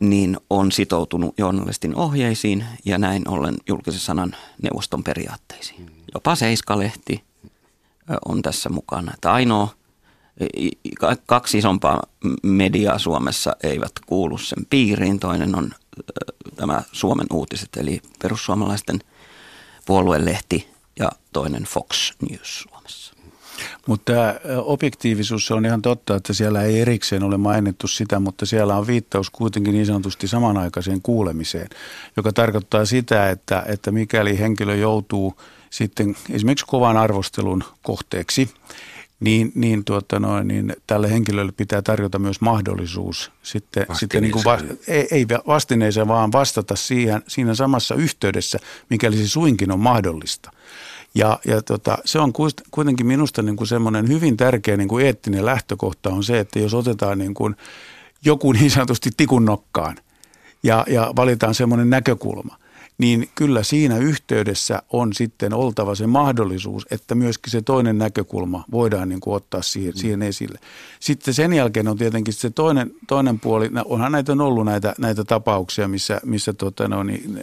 niin on sitoutunut journalistin ohjeisiin ja näin ollen julkisen sanan neuvoston periaatteisiin. Jopa Seiskalehti on tässä mukana. Että ainoa kaksi isompaa mediaa Suomessa eivät kuulu sen piiriin. Toinen on tämä Suomen uutiset, eli perussuomalaisten puoluelehti ja toinen Fox News. Mutta tämä objektiivisuus on ihan totta, että siellä ei erikseen ole mainittu sitä, mutta siellä on viittaus kuitenkin niin sanotusti samanaikaiseen kuulemiseen, joka tarkoittaa sitä, että, että mikäli henkilö joutuu sitten esimerkiksi kovan arvostelun kohteeksi, niin, niin, tuota noin, niin tälle henkilölle pitää tarjota myös mahdollisuus sitten, sitten niin kuin va, ei, ei vastineeseen, vaan vastata siihen, siinä samassa yhteydessä, mikäli se suinkin on mahdollista. Ja, ja tota, se on kuitenkin minusta niin kuin semmoinen hyvin tärkeä niin kuin eettinen lähtökohta on se, että jos otetaan niin kuin joku niin sanotusti tikun nokkaan ja, ja valitaan semmoinen näkökulma, niin kyllä siinä yhteydessä on sitten oltava se mahdollisuus, että myöskin se toinen näkökulma voidaan niin kuin ottaa siihen, siihen esille. Sitten sen jälkeen on tietenkin se toinen, toinen puoli, onhan näitä on ollut näitä, näitä tapauksia, missä, missä tuota, no, niin,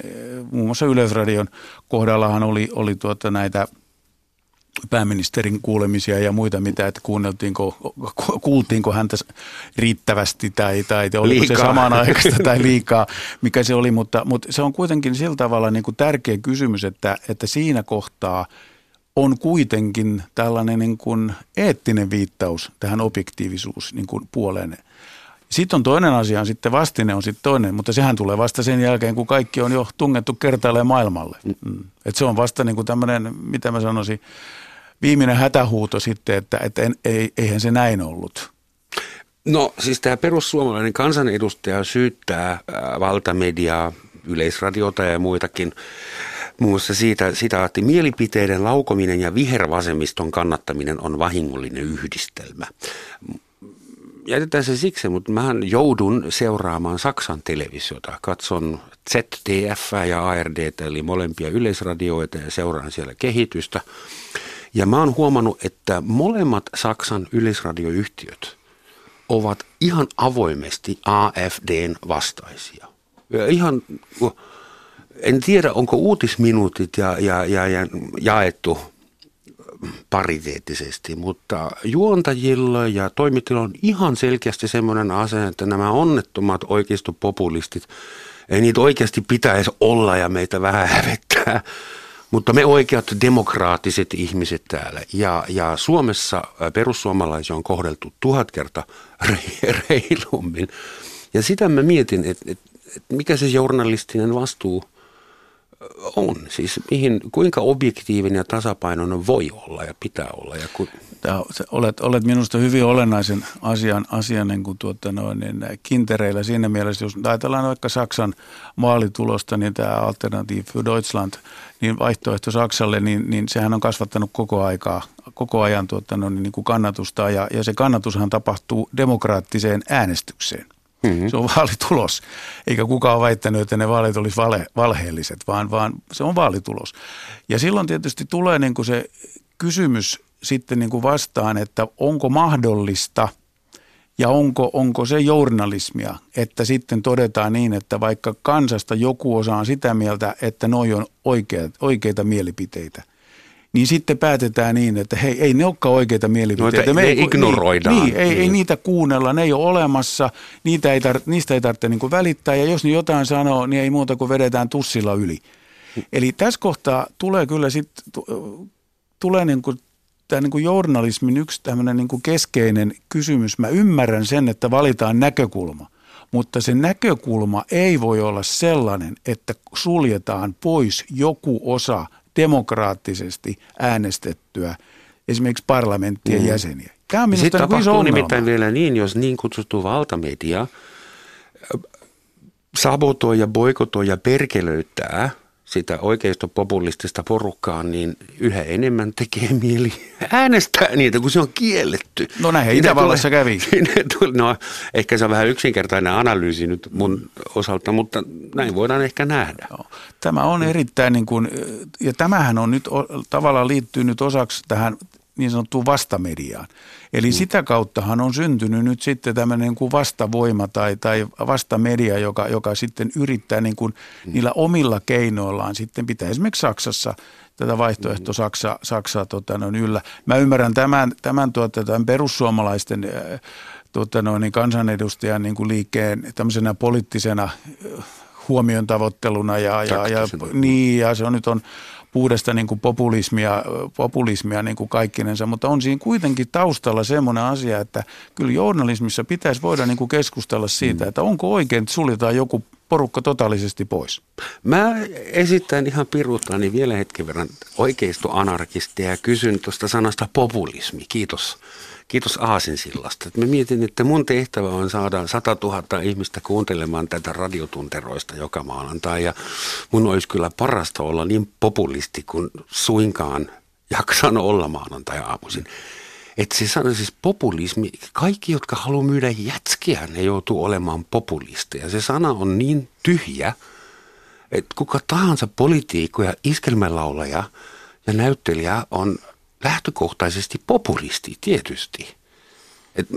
muun muassa Yleisradion kohdallahan oli, oli tuota, näitä – pääministerin kuulemisia ja muita, mitä, että kuunneltiinko, kuultiinko häntä riittävästi tai, tai oliko liikaa. se samanaikaista tai liikaa, mikä se oli, mutta, mutta se on kuitenkin sillä tavalla niin kuin tärkeä kysymys, että, että siinä kohtaa on kuitenkin tällainen niin kuin eettinen viittaus tähän objektiivisuus niin kuin puoleen. Sitten on toinen asia, sitten vastine on sitten toinen, mutta sehän tulee vasta sen jälkeen, kun kaikki on jo tungettu kertaalleen maailmalle. Mm. Et se on vasta niin kuin tämmöinen, mitä mä sanoisin, viimeinen hätähuuto sitten, että, että en, ei, eihän se näin ollut. No siis tämä perussuomalainen kansanedustaja syyttää valtamediaa, yleisradiota ja muitakin muun muassa siitä sitaatti, mielipiteiden laukominen ja vihervasemmiston kannattaminen on vahingollinen yhdistelmä. Jätetään se siksi, mutta mähän joudun seuraamaan Saksan televisiota. Katson ZDF ja ARD, eli molempia yleisradioita ja seuraan siellä kehitystä. Ja mä oon huomannut, että molemmat Saksan yleisradioyhtiöt ovat ihan avoimesti AFDn vastaisia. Ja ihan, en tiedä onko uutisminuutit ja, ja, ja, ja jaettu pariteettisesti, mutta juontajilla ja toimittajilla on ihan selkeästi semmoinen asenne, että nämä onnettomat oikeistopopulistit, ei niitä oikeasti pitäisi olla ja meitä vähän hävettää. Mutta me oikeat demokraattiset ihmiset täällä ja, ja Suomessa perussuomalaisia on kohdeltu tuhat kertaa reilummin. Ja sitä mä mietin, että, että, että mikä se journalistinen vastuu on. Siis mihin, kuinka objektiivinen ja tasapainoinen voi olla ja pitää olla. Ja ku... Tämä, olet, olet minusta hyvin olennaisen asian, asian niin kuin tuota noin, niin kintereillä siinä mielessä, jos ajatellaan vaikka Saksan maalitulosta, niin tämä Alternative für Deutschland – niin vaihtoehto Saksalle, niin, niin sehän on kasvattanut koko, aikaa, koko ajan tuota, no, niin kuin kannatusta ja, ja se kannatushan tapahtuu demokraattiseen äänestykseen. Mm-hmm. Se on vaalitulos, eikä kukaan väittänyt, että ne vaalit olisi vale, valheelliset, vaan, vaan se on vaalitulos. Ja silloin tietysti tulee niin kuin se kysymys sitten niin kuin vastaan, että onko mahdollista – ja onko, onko se journalismia, että sitten todetaan niin, että vaikka kansasta joku osa on sitä mieltä, että noi on oikeat, oikeita mielipiteitä, niin sitten päätetään niin, että hei, ei ne olekaan oikeita mielipiteitä. Noita, Me ne ei, ignoroidaan. Niin, ei, niin. ei niitä kuunnella, ne ei ole olemassa, niitä ei tar, niistä ei tarvitse niin välittää ja jos ne jotain sanoo, niin ei muuta kuin vedetään tussilla yli. Eli tässä kohtaa tulee kyllä sitten, tulee niin kuin tämä niin kuin journalismin yksi tämmöinen niin kuin keskeinen kysymys. Mä ymmärrän sen, että valitaan näkökulma, mutta se näkökulma ei voi olla sellainen, että suljetaan pois joku osa demokraattisesti äänestettyä esimerkiksi parlamenttien mm. jäseniä. Tämä on Sitten niin tapahtuu nimittäin vielä niin, jos niin kutsuttu valtamedia sabotoi ja boikotoi ja perkelöittää sitä oikeistopopulistista porukkaa, niin yhä enemmän tekee mieli äänestää niitä, kun se on kielletty. No näin Itävallassa kävi. No ehkä se on vähän yksinkertainen analyysi nyt mun osalta, mutta näin voidaan ehkä nähdä. No, tämä on erittäin niin kuin, ja tämähän on nyt tavallaan liittyy nyt osaksi tähän niin sanottuun vastamediaan. Eli mm. sitä kauttahan on syntynyt nyt sitten tämmöinen niin kuin vastavoima tai, tai vastamedia, joka, joka sitten yrittää niin kuin mm. niillä omilla keinoillaan sitten pitää esimerkiksi Saksassa tätä vaihtoehto Saksa, Saksaa tota, noin yllä. Mä ymmärrän tämän, tämän, tuota, tämän perussuomalaisten äh, tuota, noin, niin kansanedustajan niin kuin liikkeen tämmöisenä poliittisena äh, huomion tavoitteluna ja, ja, ja, niin, ja se on nyt on puhdasta niin kuin populismia, populismia niin kuin kaikkinensa, mutta on siinä kuitenkin taustalla semmoinen asia, että kyllä journalismissa pitäisi voida niin kuin keskustella siitä, mm. että onko oikein, että suljetaan joku porukka totaalisesti pois. Mä esitän ihan piruuttani vielä hetken verran oikeistoanarkistia ja kysyn tuosta sanasta populismi. Kiitos kiitos Aasinsillasta. Mä mietin, että mun tehtävä on saada 100 000 ihmistä kuuntelemaan tätä radiotunteroista joka maanantai. Ja mun olisi kyllä parasta olla niin populisti kuin suinkaan jaksan olla maanantai aamuisin. Että sana siis populismi, kaikki jotka haluaa myydä jätskiä, ne joutuu olemaan populisteja. Se sana on niin tyhjä, että kuka tahansa poliitikko ja iskelmälaulaja ja näyttelijä on lähtökohtaisesti populisti tietysti. Et,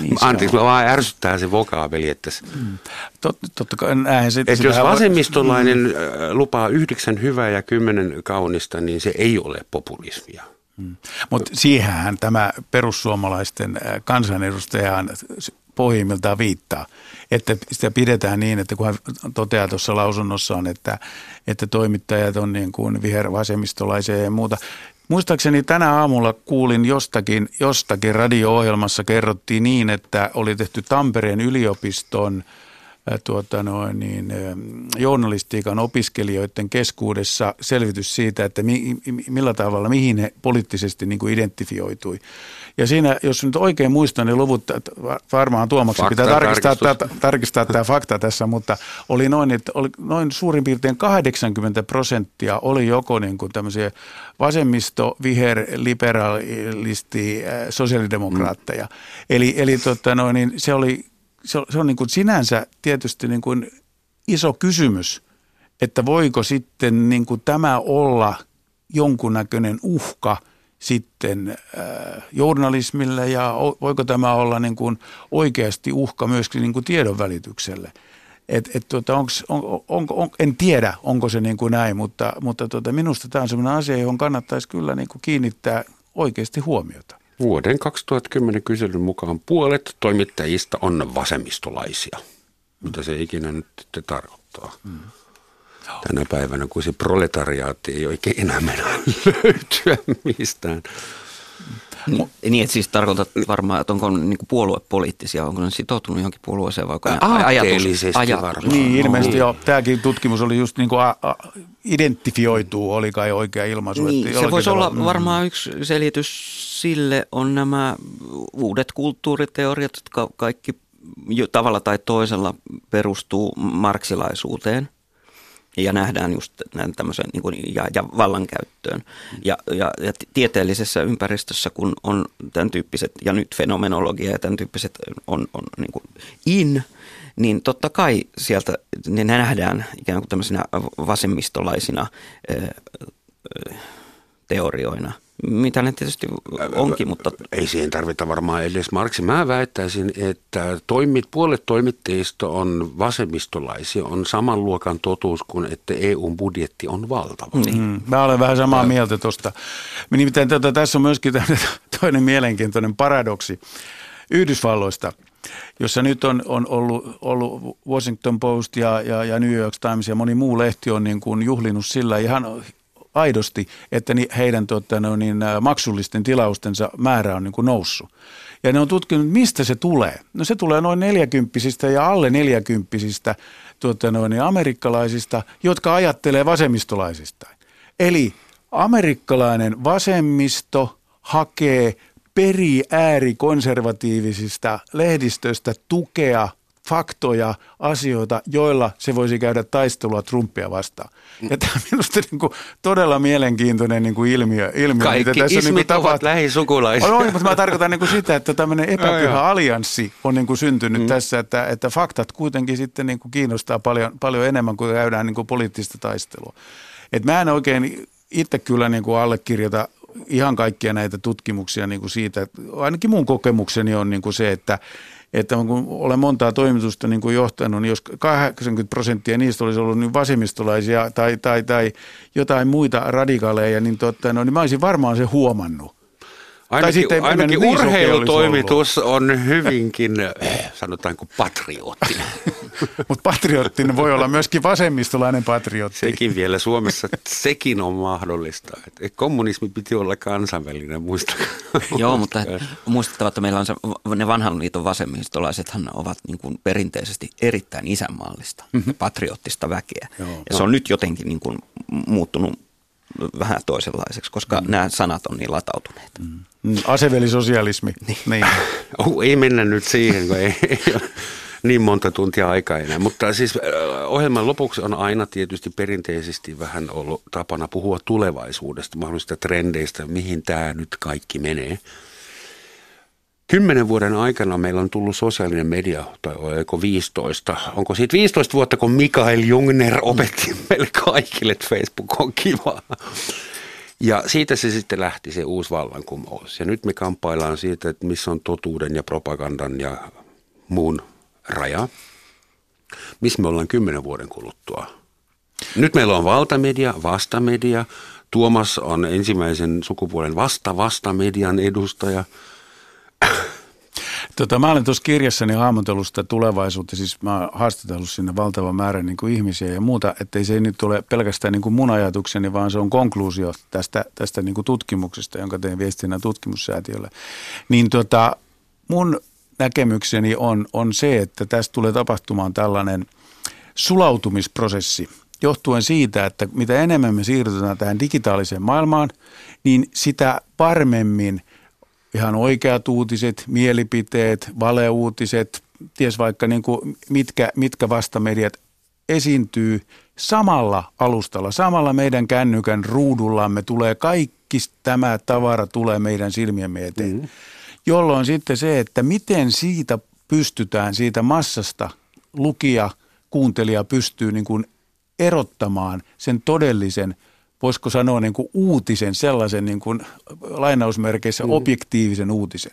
niin Anteeksi, vaan ärsyttää se vokaabeli, että... Mm. Tot, totta kai näin se, että jos vasemmistolainen mm. lupaa yhdeksän hyvää ja kymmenen kaunista, niin se ei ole populismia. Mm. Mutta siihenhän tämä perussuomalaisten kansanedustajan pohjimmiltaan viittaa, että sitä pidetään niin, että kun hän toteaa tuossa lausunnossaan, että, että toimittajat on niin kuin vihervasemmistolaisia ja muuta, Muistaakseni tänä aamulla kuulin jostakin, jostakin radio-ohjelmassa kerrottiin niin, että oli tehty Tampereen yliopiston tuota noin, niin, journalistiikan opiskelijoiden keskuudessa selvitys siitä, että mi, millä tavalla, mihin he poliittisesti niin kuin identifioitui. Ja siinä, jos nyt oikein muistan, niin luvut, varmaan Tuomaksi fakta, pitää tarkistaa, tämä, tarkistaa tämä fakta tässä, mutta oli noin, että oli noin suurin piirtein 80 prosenttia oli joko niin kuin tämmöisiä vasemmisto, viher, liberalisti, sosiaalidemokraatteja. Mm. Eli, eli tota noin, niin se oli se on, se on niin kuin sinänsä tietysti niin kuin iso kysymys, että voiko sitten niin kuin tämä olla jonkunnäköinen uhka sitten äh, journalismille ja voiko tämä olla niin kuin oikeasti uhka myöskin niin kuin tiedon välitykselle. Et, et tuota, onks, on, on, on, en tiedä, onko se niin kuin näin, mutta, mutta tuota, minusta tämä on sellainen asia, johon kannattaisi kyllä niin kuin kiinnittää oikeasti huomiota. Vuoden 2010 kyselyn mukaan puolet toimittajista on vasemmistolaisia. Mitä se ikinä nyt tarkoittaa. Mm. Tänä päivänä, kun se proletariaatti ei oikein enää mennä löytyä mistään. Niin, niin että siis tarkoitat varmaan, että onko niin kuin puoluepoliittisia, onko ne sitoutunut johonkin puolueeseen vai onko ne ajatus, ajatus. varmaan. Niin, ilmeisesti no. jo. Tämäkin tutkimus oli just niin kuin a, a, identifioituu, oli kai oikea ilmaisu. Niin, se voisi olla mm. varmaan yksi selitys sille on nämä uudet kulttuuriteoriat, jotka kaikki jo tavalla tai toisella perustuu marksilaisuuteen ja nähdään just näin tämmöiseen niin kuin, ja, ja vallankäyttöön. Ja, ja, ja tieteellisessä ympäristössä, kun on tämän tyyppiset, ja nyt fenomenologia ja tämän tyyppiset on, on niin kuin in, niin totta kai sieltä ne nähdään ikään kuin tämmöisinä vasemmistolaisina teorioina – mitä ne tietysti onkin, mutta... Ei siihen tarvita varmaan edes Marksi. Mä väittäisin, että toimit, puolet toimittajista on vasemmistolaisia, on saman luokan totuus kuin, että EUn budjetti on valtava. Niin. Mm, mä olen vähän samaa ja. mieltä tuosta. Nimittäin tota, tässä on myöskin toinen mielenkiintoinen paradoksi Yhdysvalloista jossa nyt on, on ollut, ollut Washington Post ja, ja, ja New York Times ja moni muu lehti on niin kuin juhlinut sillä ihan aidosti, että heidän tuota, no, niin, maksullisten tilaustensa määrä on niin kuin noussut. Ja ne on tutkinut, mistä se tulee. No se tulee noin neljäkymppisistä ja alle neljäkymppisistä tuota, no, niin amerikkalaisista, jotka ajattelee vasemmistolaisista. Eli amerikkalainen vasemmisto hakee peri äärikonservatiivisista lehdistöistä tukea faktoja, asioita, joilla se voisi käydä taistelua Trumpia vastaan. Ja tämä on minusta niin kuin todella mielenkiintoinen niin kuin ilmiö. ilmiö Kaikki mitä tässä ismit niin kuin ovat lähisukulaisia. on, mutta mä tarkoitan niin kuin sitä, että tämmöinen epäpyhä allianssi on niin kuin syntynyt mm. tässä, että, että faktat kuitenkin sitten niin kuin kiinnostaa paljon, paljon enemmän kuin käydään niin kuin poliittista taistelua. Et mä en oikein itse kyllä niin kuin allekirjoita ihan kaikkia näitä tutkimuksia niin kuin siitä, että ainakin mun kokemukseni on niin kuin se, että että kun olen montaa toimitusta niin kuin johtanut, niin jos 80 prosenttia niistä olisi ollut niin vasemmistolaisia tai, tai, tai jotain muita radikaaleja, niin, totta, no, niin mä olisin varmaan se huomannut. Ainakin, sitten ainakin niin urheilutoimitus on hyvinkin, sanotaanko, patriottinen. Mutta patriottinen voi olla myöskin vasemmistolainen patriotti. Sekin vielä Suomessa, sekin on mahdollista. Et kommunismi piti olla kansainvälinen, muistakaa. Joo, mutta muistettava, että meillä on se, ne vanhan liiton vasemmistolaisethan ovat niin kuin perinteisesti erittäin isänmaallista, mm-hmm. patriottista väkeä. Joo. Ja se on nyt jotenkin niin kuin muuttunut vähän toisenlaiseksi, koska mm. nämä sanat on niin latautuneet. Mm. mm asevelisosialismi. Niin. niin. Oh, ei mennä nyt siihen, kun ei, ei ole niin monta tuntia aikaa enää. Mutta siis ohjelman lopuksi on aina tietysti perinteisesti vähän ollut tapana puhua tulevaisuudesta, mahdollisista trendeistä, mihin tämä nyt kaikki menee. Kymmenen vuoden aikana meillä on tullut sosiaalinen media, tai oliko 15, onko siitä 15 vuotta, kun Mikael Jungner opetti meille kaikille, että Facebook on kiva. Ja siitä se sitten lähti se uusi vallankumous. Ja nyt me kamppaillaan siitä, että missä on totuuden ja propagandan ja muun raja. Missä me ollaan kymmenen vuoden kuluttua. Nyt meillä on valtamedia, vastamedia. Tuomas on ensimmäisen sukupuolen vasta-vastamedian edustaja – Tota, mä olen tuossa kirjassani hahmotellut sitä tulevaisuutta, siis mä oon haastatellut sinne valtavan määrän niin kuin ihmisiä ja muuta, ettei se nyt ole pelkästään niin kuin mun ajatukseni, vaan se on konkluusio tästä, tästä niin kuin tutkimuksesta, jonka tein viestinnän tutkimussäätiölle. Niin tota, mun näkemykseni on, on se, että tästä tulee tapahtumaan tällainen sulautumisprosessi, johtuen siitä, että mitä enemmän me siirrytään tähän digitaaliseen maailmaan, niin sitä varmemmin – ihan oikeat uutiset, mielipiteet, valeuutiset, ties vaikka niin kuin mitkä, mitkä vastamediat esiintyy samalla alustalla, samalla meidän kännykän ruudullamme tulee kaikki tämä tavara tulee meidän silmiemme eteen. Mm. Jolloin sitten se, että miten siitä pystytään, siitä massasta lukija, kuuntelija pystyy niin kuin erottamaan sen todellisen – voisiko sanoa niin kuin uutisen, sellaisen niin kuin lainausmerkeissä mm. objektiivisen uutisen.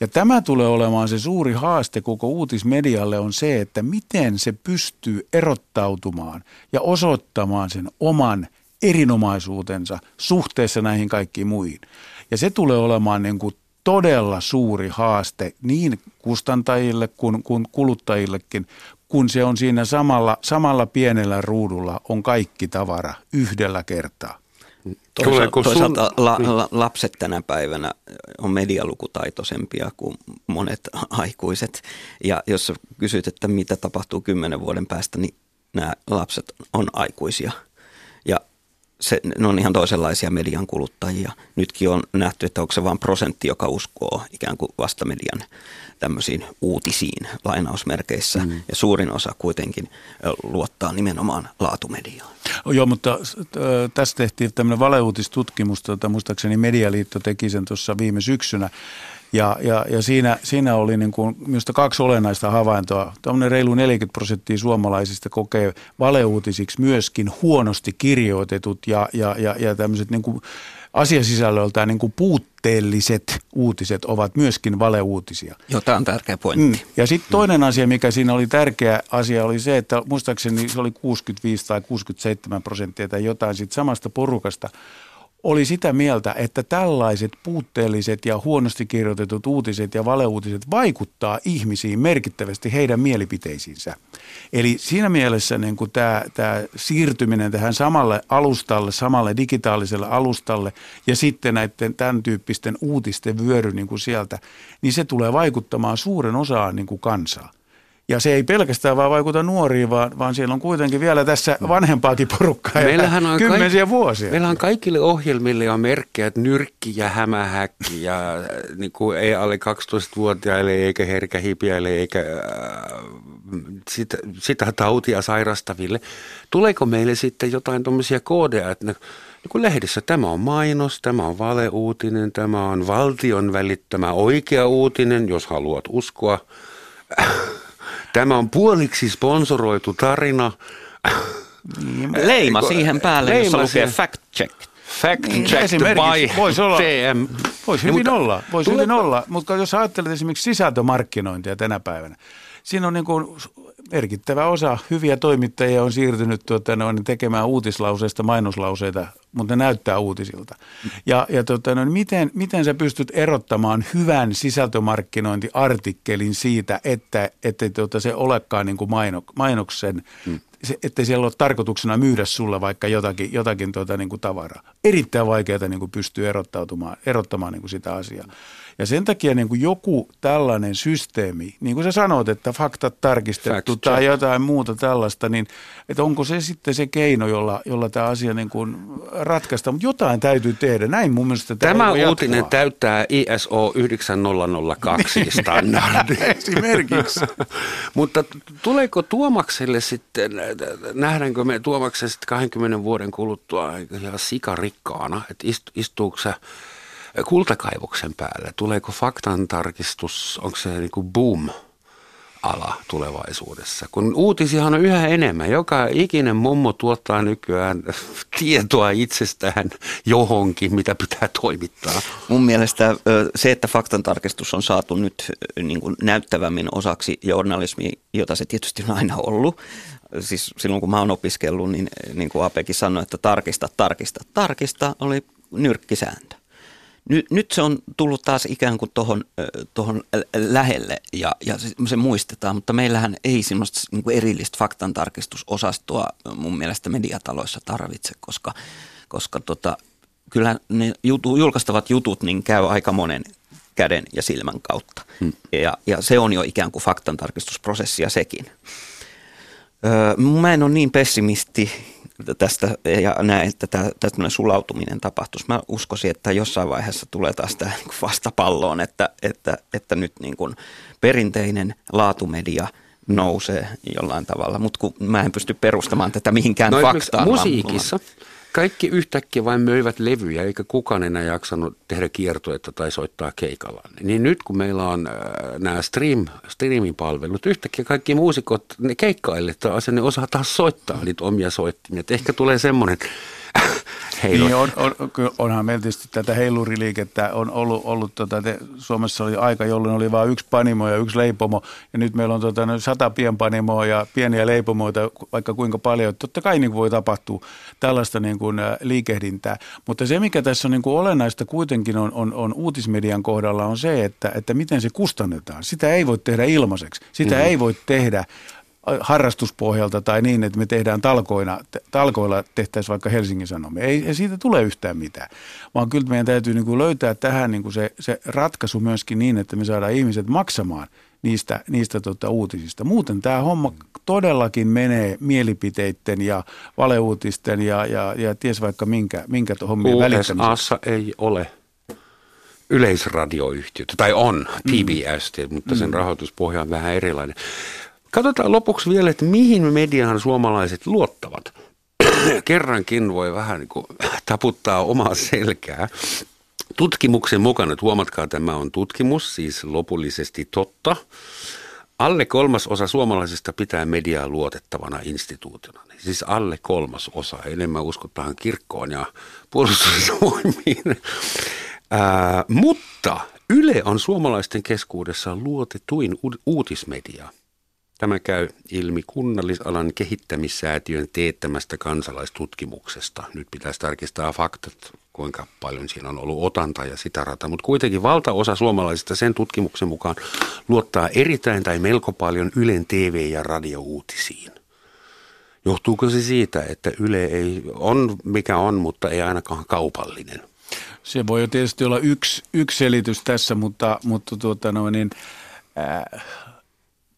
Ja tämä tulee olemaan se suuri haaste koko uutismedialle on se, että miten se pystyy erottautumaan ja osoittamaan sen oman erinomaisuutensa suhteessa näihin kaikkiin muihin. Ja se tulee olemaan niin kuin todella suuri haaste niin kustantajille kuin, kuin kuluttajillekin, kun se on siinä samalla, samalla pienellä ruudulla on kaikki tavara yhdellä kertaa. Toisaalta, toisaalta la, la, lapset tänä päivänä on medialukutaitoisempia kuin monet aikuiset. Ja jos kysyt, että mitä tapahtuu kymmenen vuoden päästä, niin nämä lapset on aikuisia. Ja se, ne on ihan toisenlaisia median kuluttajia. Nytkin on nähty, että onko se vain prosentti, joka uskoo ikään kuin vastamedian tämmöisiin uutisiin lainausmerkeissä. Mm. Ja suurin osa kuitenkin luottaa nimenomaan laatumediaan. Joo, mutta tässä tehtiin tämmöinen valeuutistutkimus, tota, muistaakseni Medialiitto teki sen tuossa viime syksynä. Ja, ja, ja siinä, siinä oli niin kuin, minusta kaksi olennaista havaintoa. Tuommoinen reilu 40 prosenttia suomalaisista kokee valeuutisiksi myöskin huonosti kirjoitetut ja, ja, ja, ja tämmöiset niin kuin asiasisällöltään niin kuin puutteelliset uutiset ovat myöskin valeuutisia. Joo, tämä on tärkeä pointti. Mm. Ja sitten toinen asia, mikä siinä oli tärkeä asia, oli se, että muistaakseni se oli 65 tai 67 prosenttia tai jotain siitä samasta porukasta oli sitä mieltä, että tällaiset puutteelliset ja huonosti kirjoitetut uutiset ja valeuutiset vaikuttaa ihmisiin merkittävästi heidän mielipiteisiinsä. Eli siinä mielessä niin kuin tämä, tämä siirtyminen tähän samalle alustalle, samalle digitaaliselle alustalle ja sitten näiden tämän tyyppisten uutisten vyöry niin kuin sieltä, niin se tulee vaikuttamaan suuren osaan niin kuin kansaa. Ja se ei pelkästään vaan vaikuta nuoriin, vaan, vaan siellä on kuitenkin vielä tässä vanhempaakin porukkaa Meillähän on kymmensiä kaik- vuosia. Meillä on kaikille ohjelmille on merkkejä, että nyrkki ja hämähäkki ja äh, niin kuin ei alle 12-vuotiaille eikä herkähipiäille eikä äh, sitä, sitä tautia sairastaville. Tuleeko meille sitten jotain tuommoisia koodeja, että ne, niin kuin lehdessä tämä on mainos, tämä on valeuutinen, tämä on valtion välittämä oikea uutinen, jos haluat uskoa. Tämä on puoliksi sponsoroitu tarina. Niin, Leima siihen päälle, Leima jossa lukee siihen. fact check. Fact niin, checked by voisi olla, TM. Voisi hyvin mutta, olla, voisi hyvin olla, mutta jos ajattelet esimerkiksi sisältömarkkinointia tänä päivänä, siinä on niin kuin merkittävä osa hyviä toimittajia on siirtynyt tuota, no, tekemään uutislauseista mainoslauseita, mutta ne näyttää uutisilta. Ja, ja tuota, no, miten, miten sä pystyt erottamaan hyvän sisältömarkkinointiartikkelin siitä, että, että tuota, se olekaan niin kuin maino, mainoksen hmm se, ettei siellä ole tarkoituksena myydä sulle vaikka jotakin, jotakin tuota, niin kuin tavaraa. Erittäin vaikeaa niin kuin pystyy erottautumaan, erottamaan niin kuin sitä asiaa. Ja sen takia niin kuin joku tällainen systeemi, niin kuin sä sanoit, että faktat tarkistettu Fact tai check. jotain muuta tällaista, niin että onko se sitten se keino, jolla, jolla tämä asia niin kuin ratkaista. Mutta jotain täytyy tehdä. Näin mun mielestä tämä uutinen jatkuva. täyttää ISO 9002 standardi. Esimerkiksi. Mutta tuleeko Tuomakselle sitten, nähdäänkö me Tuomaksen sitten 20 vuoden kuluttua ihan sikarikkaana, että istuuko se kultakaivoksen päälle? Tuleeko faktan tarkistus, onko se niin kuin boom? ala tulevaisuudessa. Kun uutisihan on yhä enemmän. Joka ikinen mummo tuottaa nykyään tietoa itsestään johonkin, mitä pitää toimittaa. Mun mielestä se, että faktantarkistus on saatu nyt niin kuin näyttävämmin osaksi journalismi, jota se tietysti on aina ollut. Siis silloin kun mä oon opiskellut, niin, niin kuin Apekin sanoi, että tarkista, tarkista, tarkista oli nyrkkisääntö. Nyt, nyt se on tullut taas ikään kuin tuohon tohon lähelle ja, ja se muistetaan, mutta meillähän ei semmoista niin kuin erillistä faktantarkistusosastoa mun mielestä mediataloissa tarvitse, koska, koska tota, kyllä ne jutu, julkaistavat jutut niin käy aika monen käden ja silmän kautta. Hmm. Ja, ja se on jo ikään kuin faktantarkistusprosessia sekin. Öö, mä en ole niin pessimisti tästä ja näen, että tämä, sulautuminen tapahtuisi. Mä uskoisin, että jossain vaiheessa tulee taas tämä niin vastapalloon, että, että, että nyt niin kuin perinteinen laatumedia nousee jollain tavalla, mutta kun mä en pysty perustamaan tätä mihinkään no, faktaan. Musiikissa kaikki yhtäkkiä vain möivät levyjä, eikä kukaan enää jaksanut tehdä kiertoetta tai soittaa keikalla. Niin nyt kun meillä on äh, nämä stream, streamin palvelut, yhtäkkiä kaikki muusikot, ne keikkaille taas ne osaa taas soittaa niitä omia soittimia. ehkä tulee semmoinen Niin on, on, onhan meillä tietysti tätä heiluriliikettä on ollut, ollut tota, te, Suomessa oli aika, jolloin oli vain yksi panimo ja yksi leipomo ja nyt meillä on tota, sata pienpanimoa ja pieniä leipomoita vaikka kuinka paljon. Totta kai niin voi tapahtua tällaista niin kuin, liikehdintää, mutta se mikä tässä on niin kuin olennaista kuitenkin on, on, on uutismedian kohdalla on se, että, että miten se kustannetaan. Sitä ei voi tehdä ilmaiseksi, sitä mm-hmm. ei voi tehdä harrastuspohjalta tai niin, että me tehdään talkoina, talkoilla tehtäisiin vaikka Helsingin Sanomia. Ei, ei siitä tule yhtään mitään, vaan kyllä meidän täytyy niin kuin löytää tähän niin kuin se, se ratkaisu myöskin niin, että me saadaan ihmiset maksamaan niistä, niistä tota uutisista. Muuten tämä homma todellakin menee mielipiteiden ja valeuutisten ja, ja, ja ties vaikka minkä, minkä hommien välittämiseksi. ei ole yleisradioyhtiötä, tai on TBS, mm. mutta sen mm. rahoituspohja on vähän erilainen. Katsotaan lopuksi vielä, että mihin mediahan suomalaiset luottavat. Kerrankin voi vähän niin kuin taputtaa omaa selkää. Tutkimuksen mukana, että huomatkaa, tämä on tutkimus, siis lopullisesti totta. Alle kolmas osa suomalaisista pitää mediaa luotettavana instituutiona. Siis alle kolmas osa. Enemmän uskotaan kirkkoon ja puolustusvoimiin. Mutta Yle on suomalaisten keskuudessa luotetuin uutismedia. Tämä käy ilmi kunnallisalan kehittämissäätiön teettämästä kansalaistutkimuksesta. Nyt pitäisi tarkistaa faktat, kuinka paljon siinä on ollut otanta ja sitä rata. Mutta kuitenkin valtaosa suomalaisista sen tutkimuksen mukaan luottaa erittäin tai melko paljon Ylen TV- ja radiouutisiin. Johtuuko se siitä, että Yle ei on mikä on, mutta ei ainakaan kaupallinen? Se voi jo tietysti olla yksi, yksi selitys tässä, mutta, mutta tuota no, niin, äh,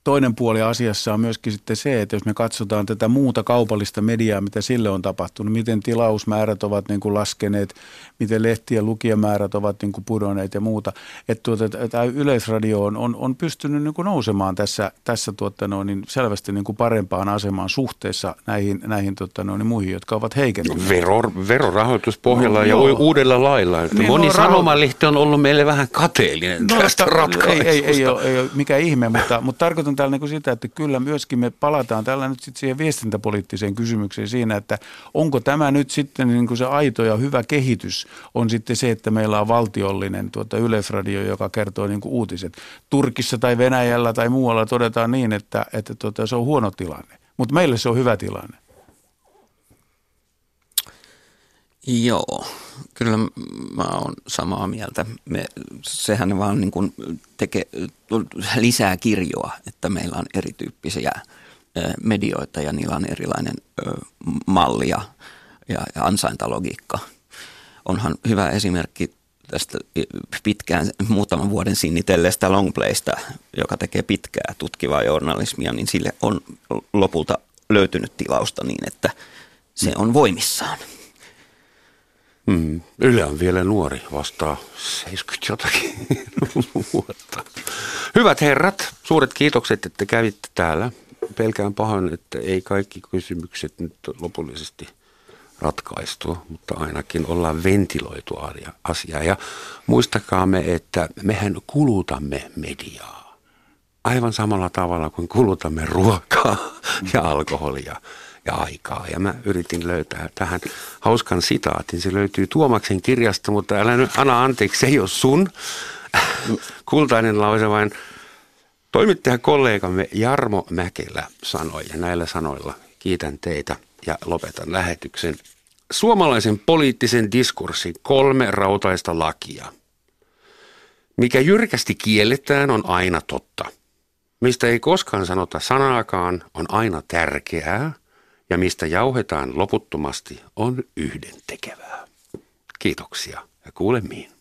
toinen puoli asiassa on myöskin sitten se, että jos me katsotaan tätä muuta kaupallista mediaa, mitä sille on tapahtunut, miten tilausmäärät ovat niin kuin laskeneet, miten lehtien lukijamäärät ovat niin kuin pudonneet ja muuta, että tuota, tämä yleisradio on, on, on pystynyt niin kuin nousemaan tässä, tässä tuota, no, niin selvästi niin kuin parempaan asemaan suhteessa näihin, näihin tuota, no, niin muihin, jotka ovat heikentyneet. Vero, verorahoituspohjalla no, ja joo. uudella lailla. Niin, Moni no, sanomalehti on ollut meille vähän kateellinen no, tästä ratkaisusta. Ei, ei, ei, ole, ei ole mikään ihme, mutta, mutta tarkoitan täällä niin sitä, että kyllä myöskin me palataan tällä nyt sitten siihen viestintäpoliittiseen kysymykseen siinä, että onko tämä nyt sitten niin kuin se aito ja hyvä kehitys on sitten se, että meillä on valtiollinen tuota yleisradio, joka kertoo niin kuin uutiset. Turkissa tai Venäjällä tai muualla todetaan niin, että, että tuota, se on huono tilanne, mutta meille se on hyvä tilanne. Joo, kyllä mä oon samaa mieltä. Me, sehän vaan niin kuin tekee lisää kirjoa, että meillä on erityyppisiä medioita ja niillä on erilainen malli ja, ja, ansaintalogiikka. Onhan hyvä esimerkki tästä pitkään muutaman vuoden sinnitelleestä Longplaysta, joka tekee pitkää tutkivaa journalismia, niin sille on lopulta löytynyt tilausta niin, että se on voimissaan. Mm. Yle on vielä nuori, vastaa 70 jotakin vuotta. Hyvät herrat, suuret kiitokset, että kävitte täällä. Pelkään pahoin, että ei kaikki kysymykset nyt lopullisesti ratkaistu, mutta ainakin ollaan ventiloitu asiaa. Ja muistakaamme, että mehän kulutamme mediaa. Aivan samalla tavalla kuin kulutamme ruokaa ja alkoholia ja aikaa. Ja mä yritin löytää tähän hauskan sitaatin. Se löytyy Tuomaksen kirjasta, mutta älä nyt, Ana anteeksi, se ei ole sun kultainen lause, vaan toimittaja kollegamme Jarmo Mäkelä sanoi, ja näillä sanoilla kiitän teitä ja lopetan lähetyksen. Suomalaisen poliittisen diskurssin kolme rautaista lakia. Mikä jyrkästi kielletään on aina totta. Mistä ei koskaan sanota sanaakaan on aina tärkeää ja mistä jauhetaan loputtomasti on yhden tekevää. Kiitoksia ja kuulemiin.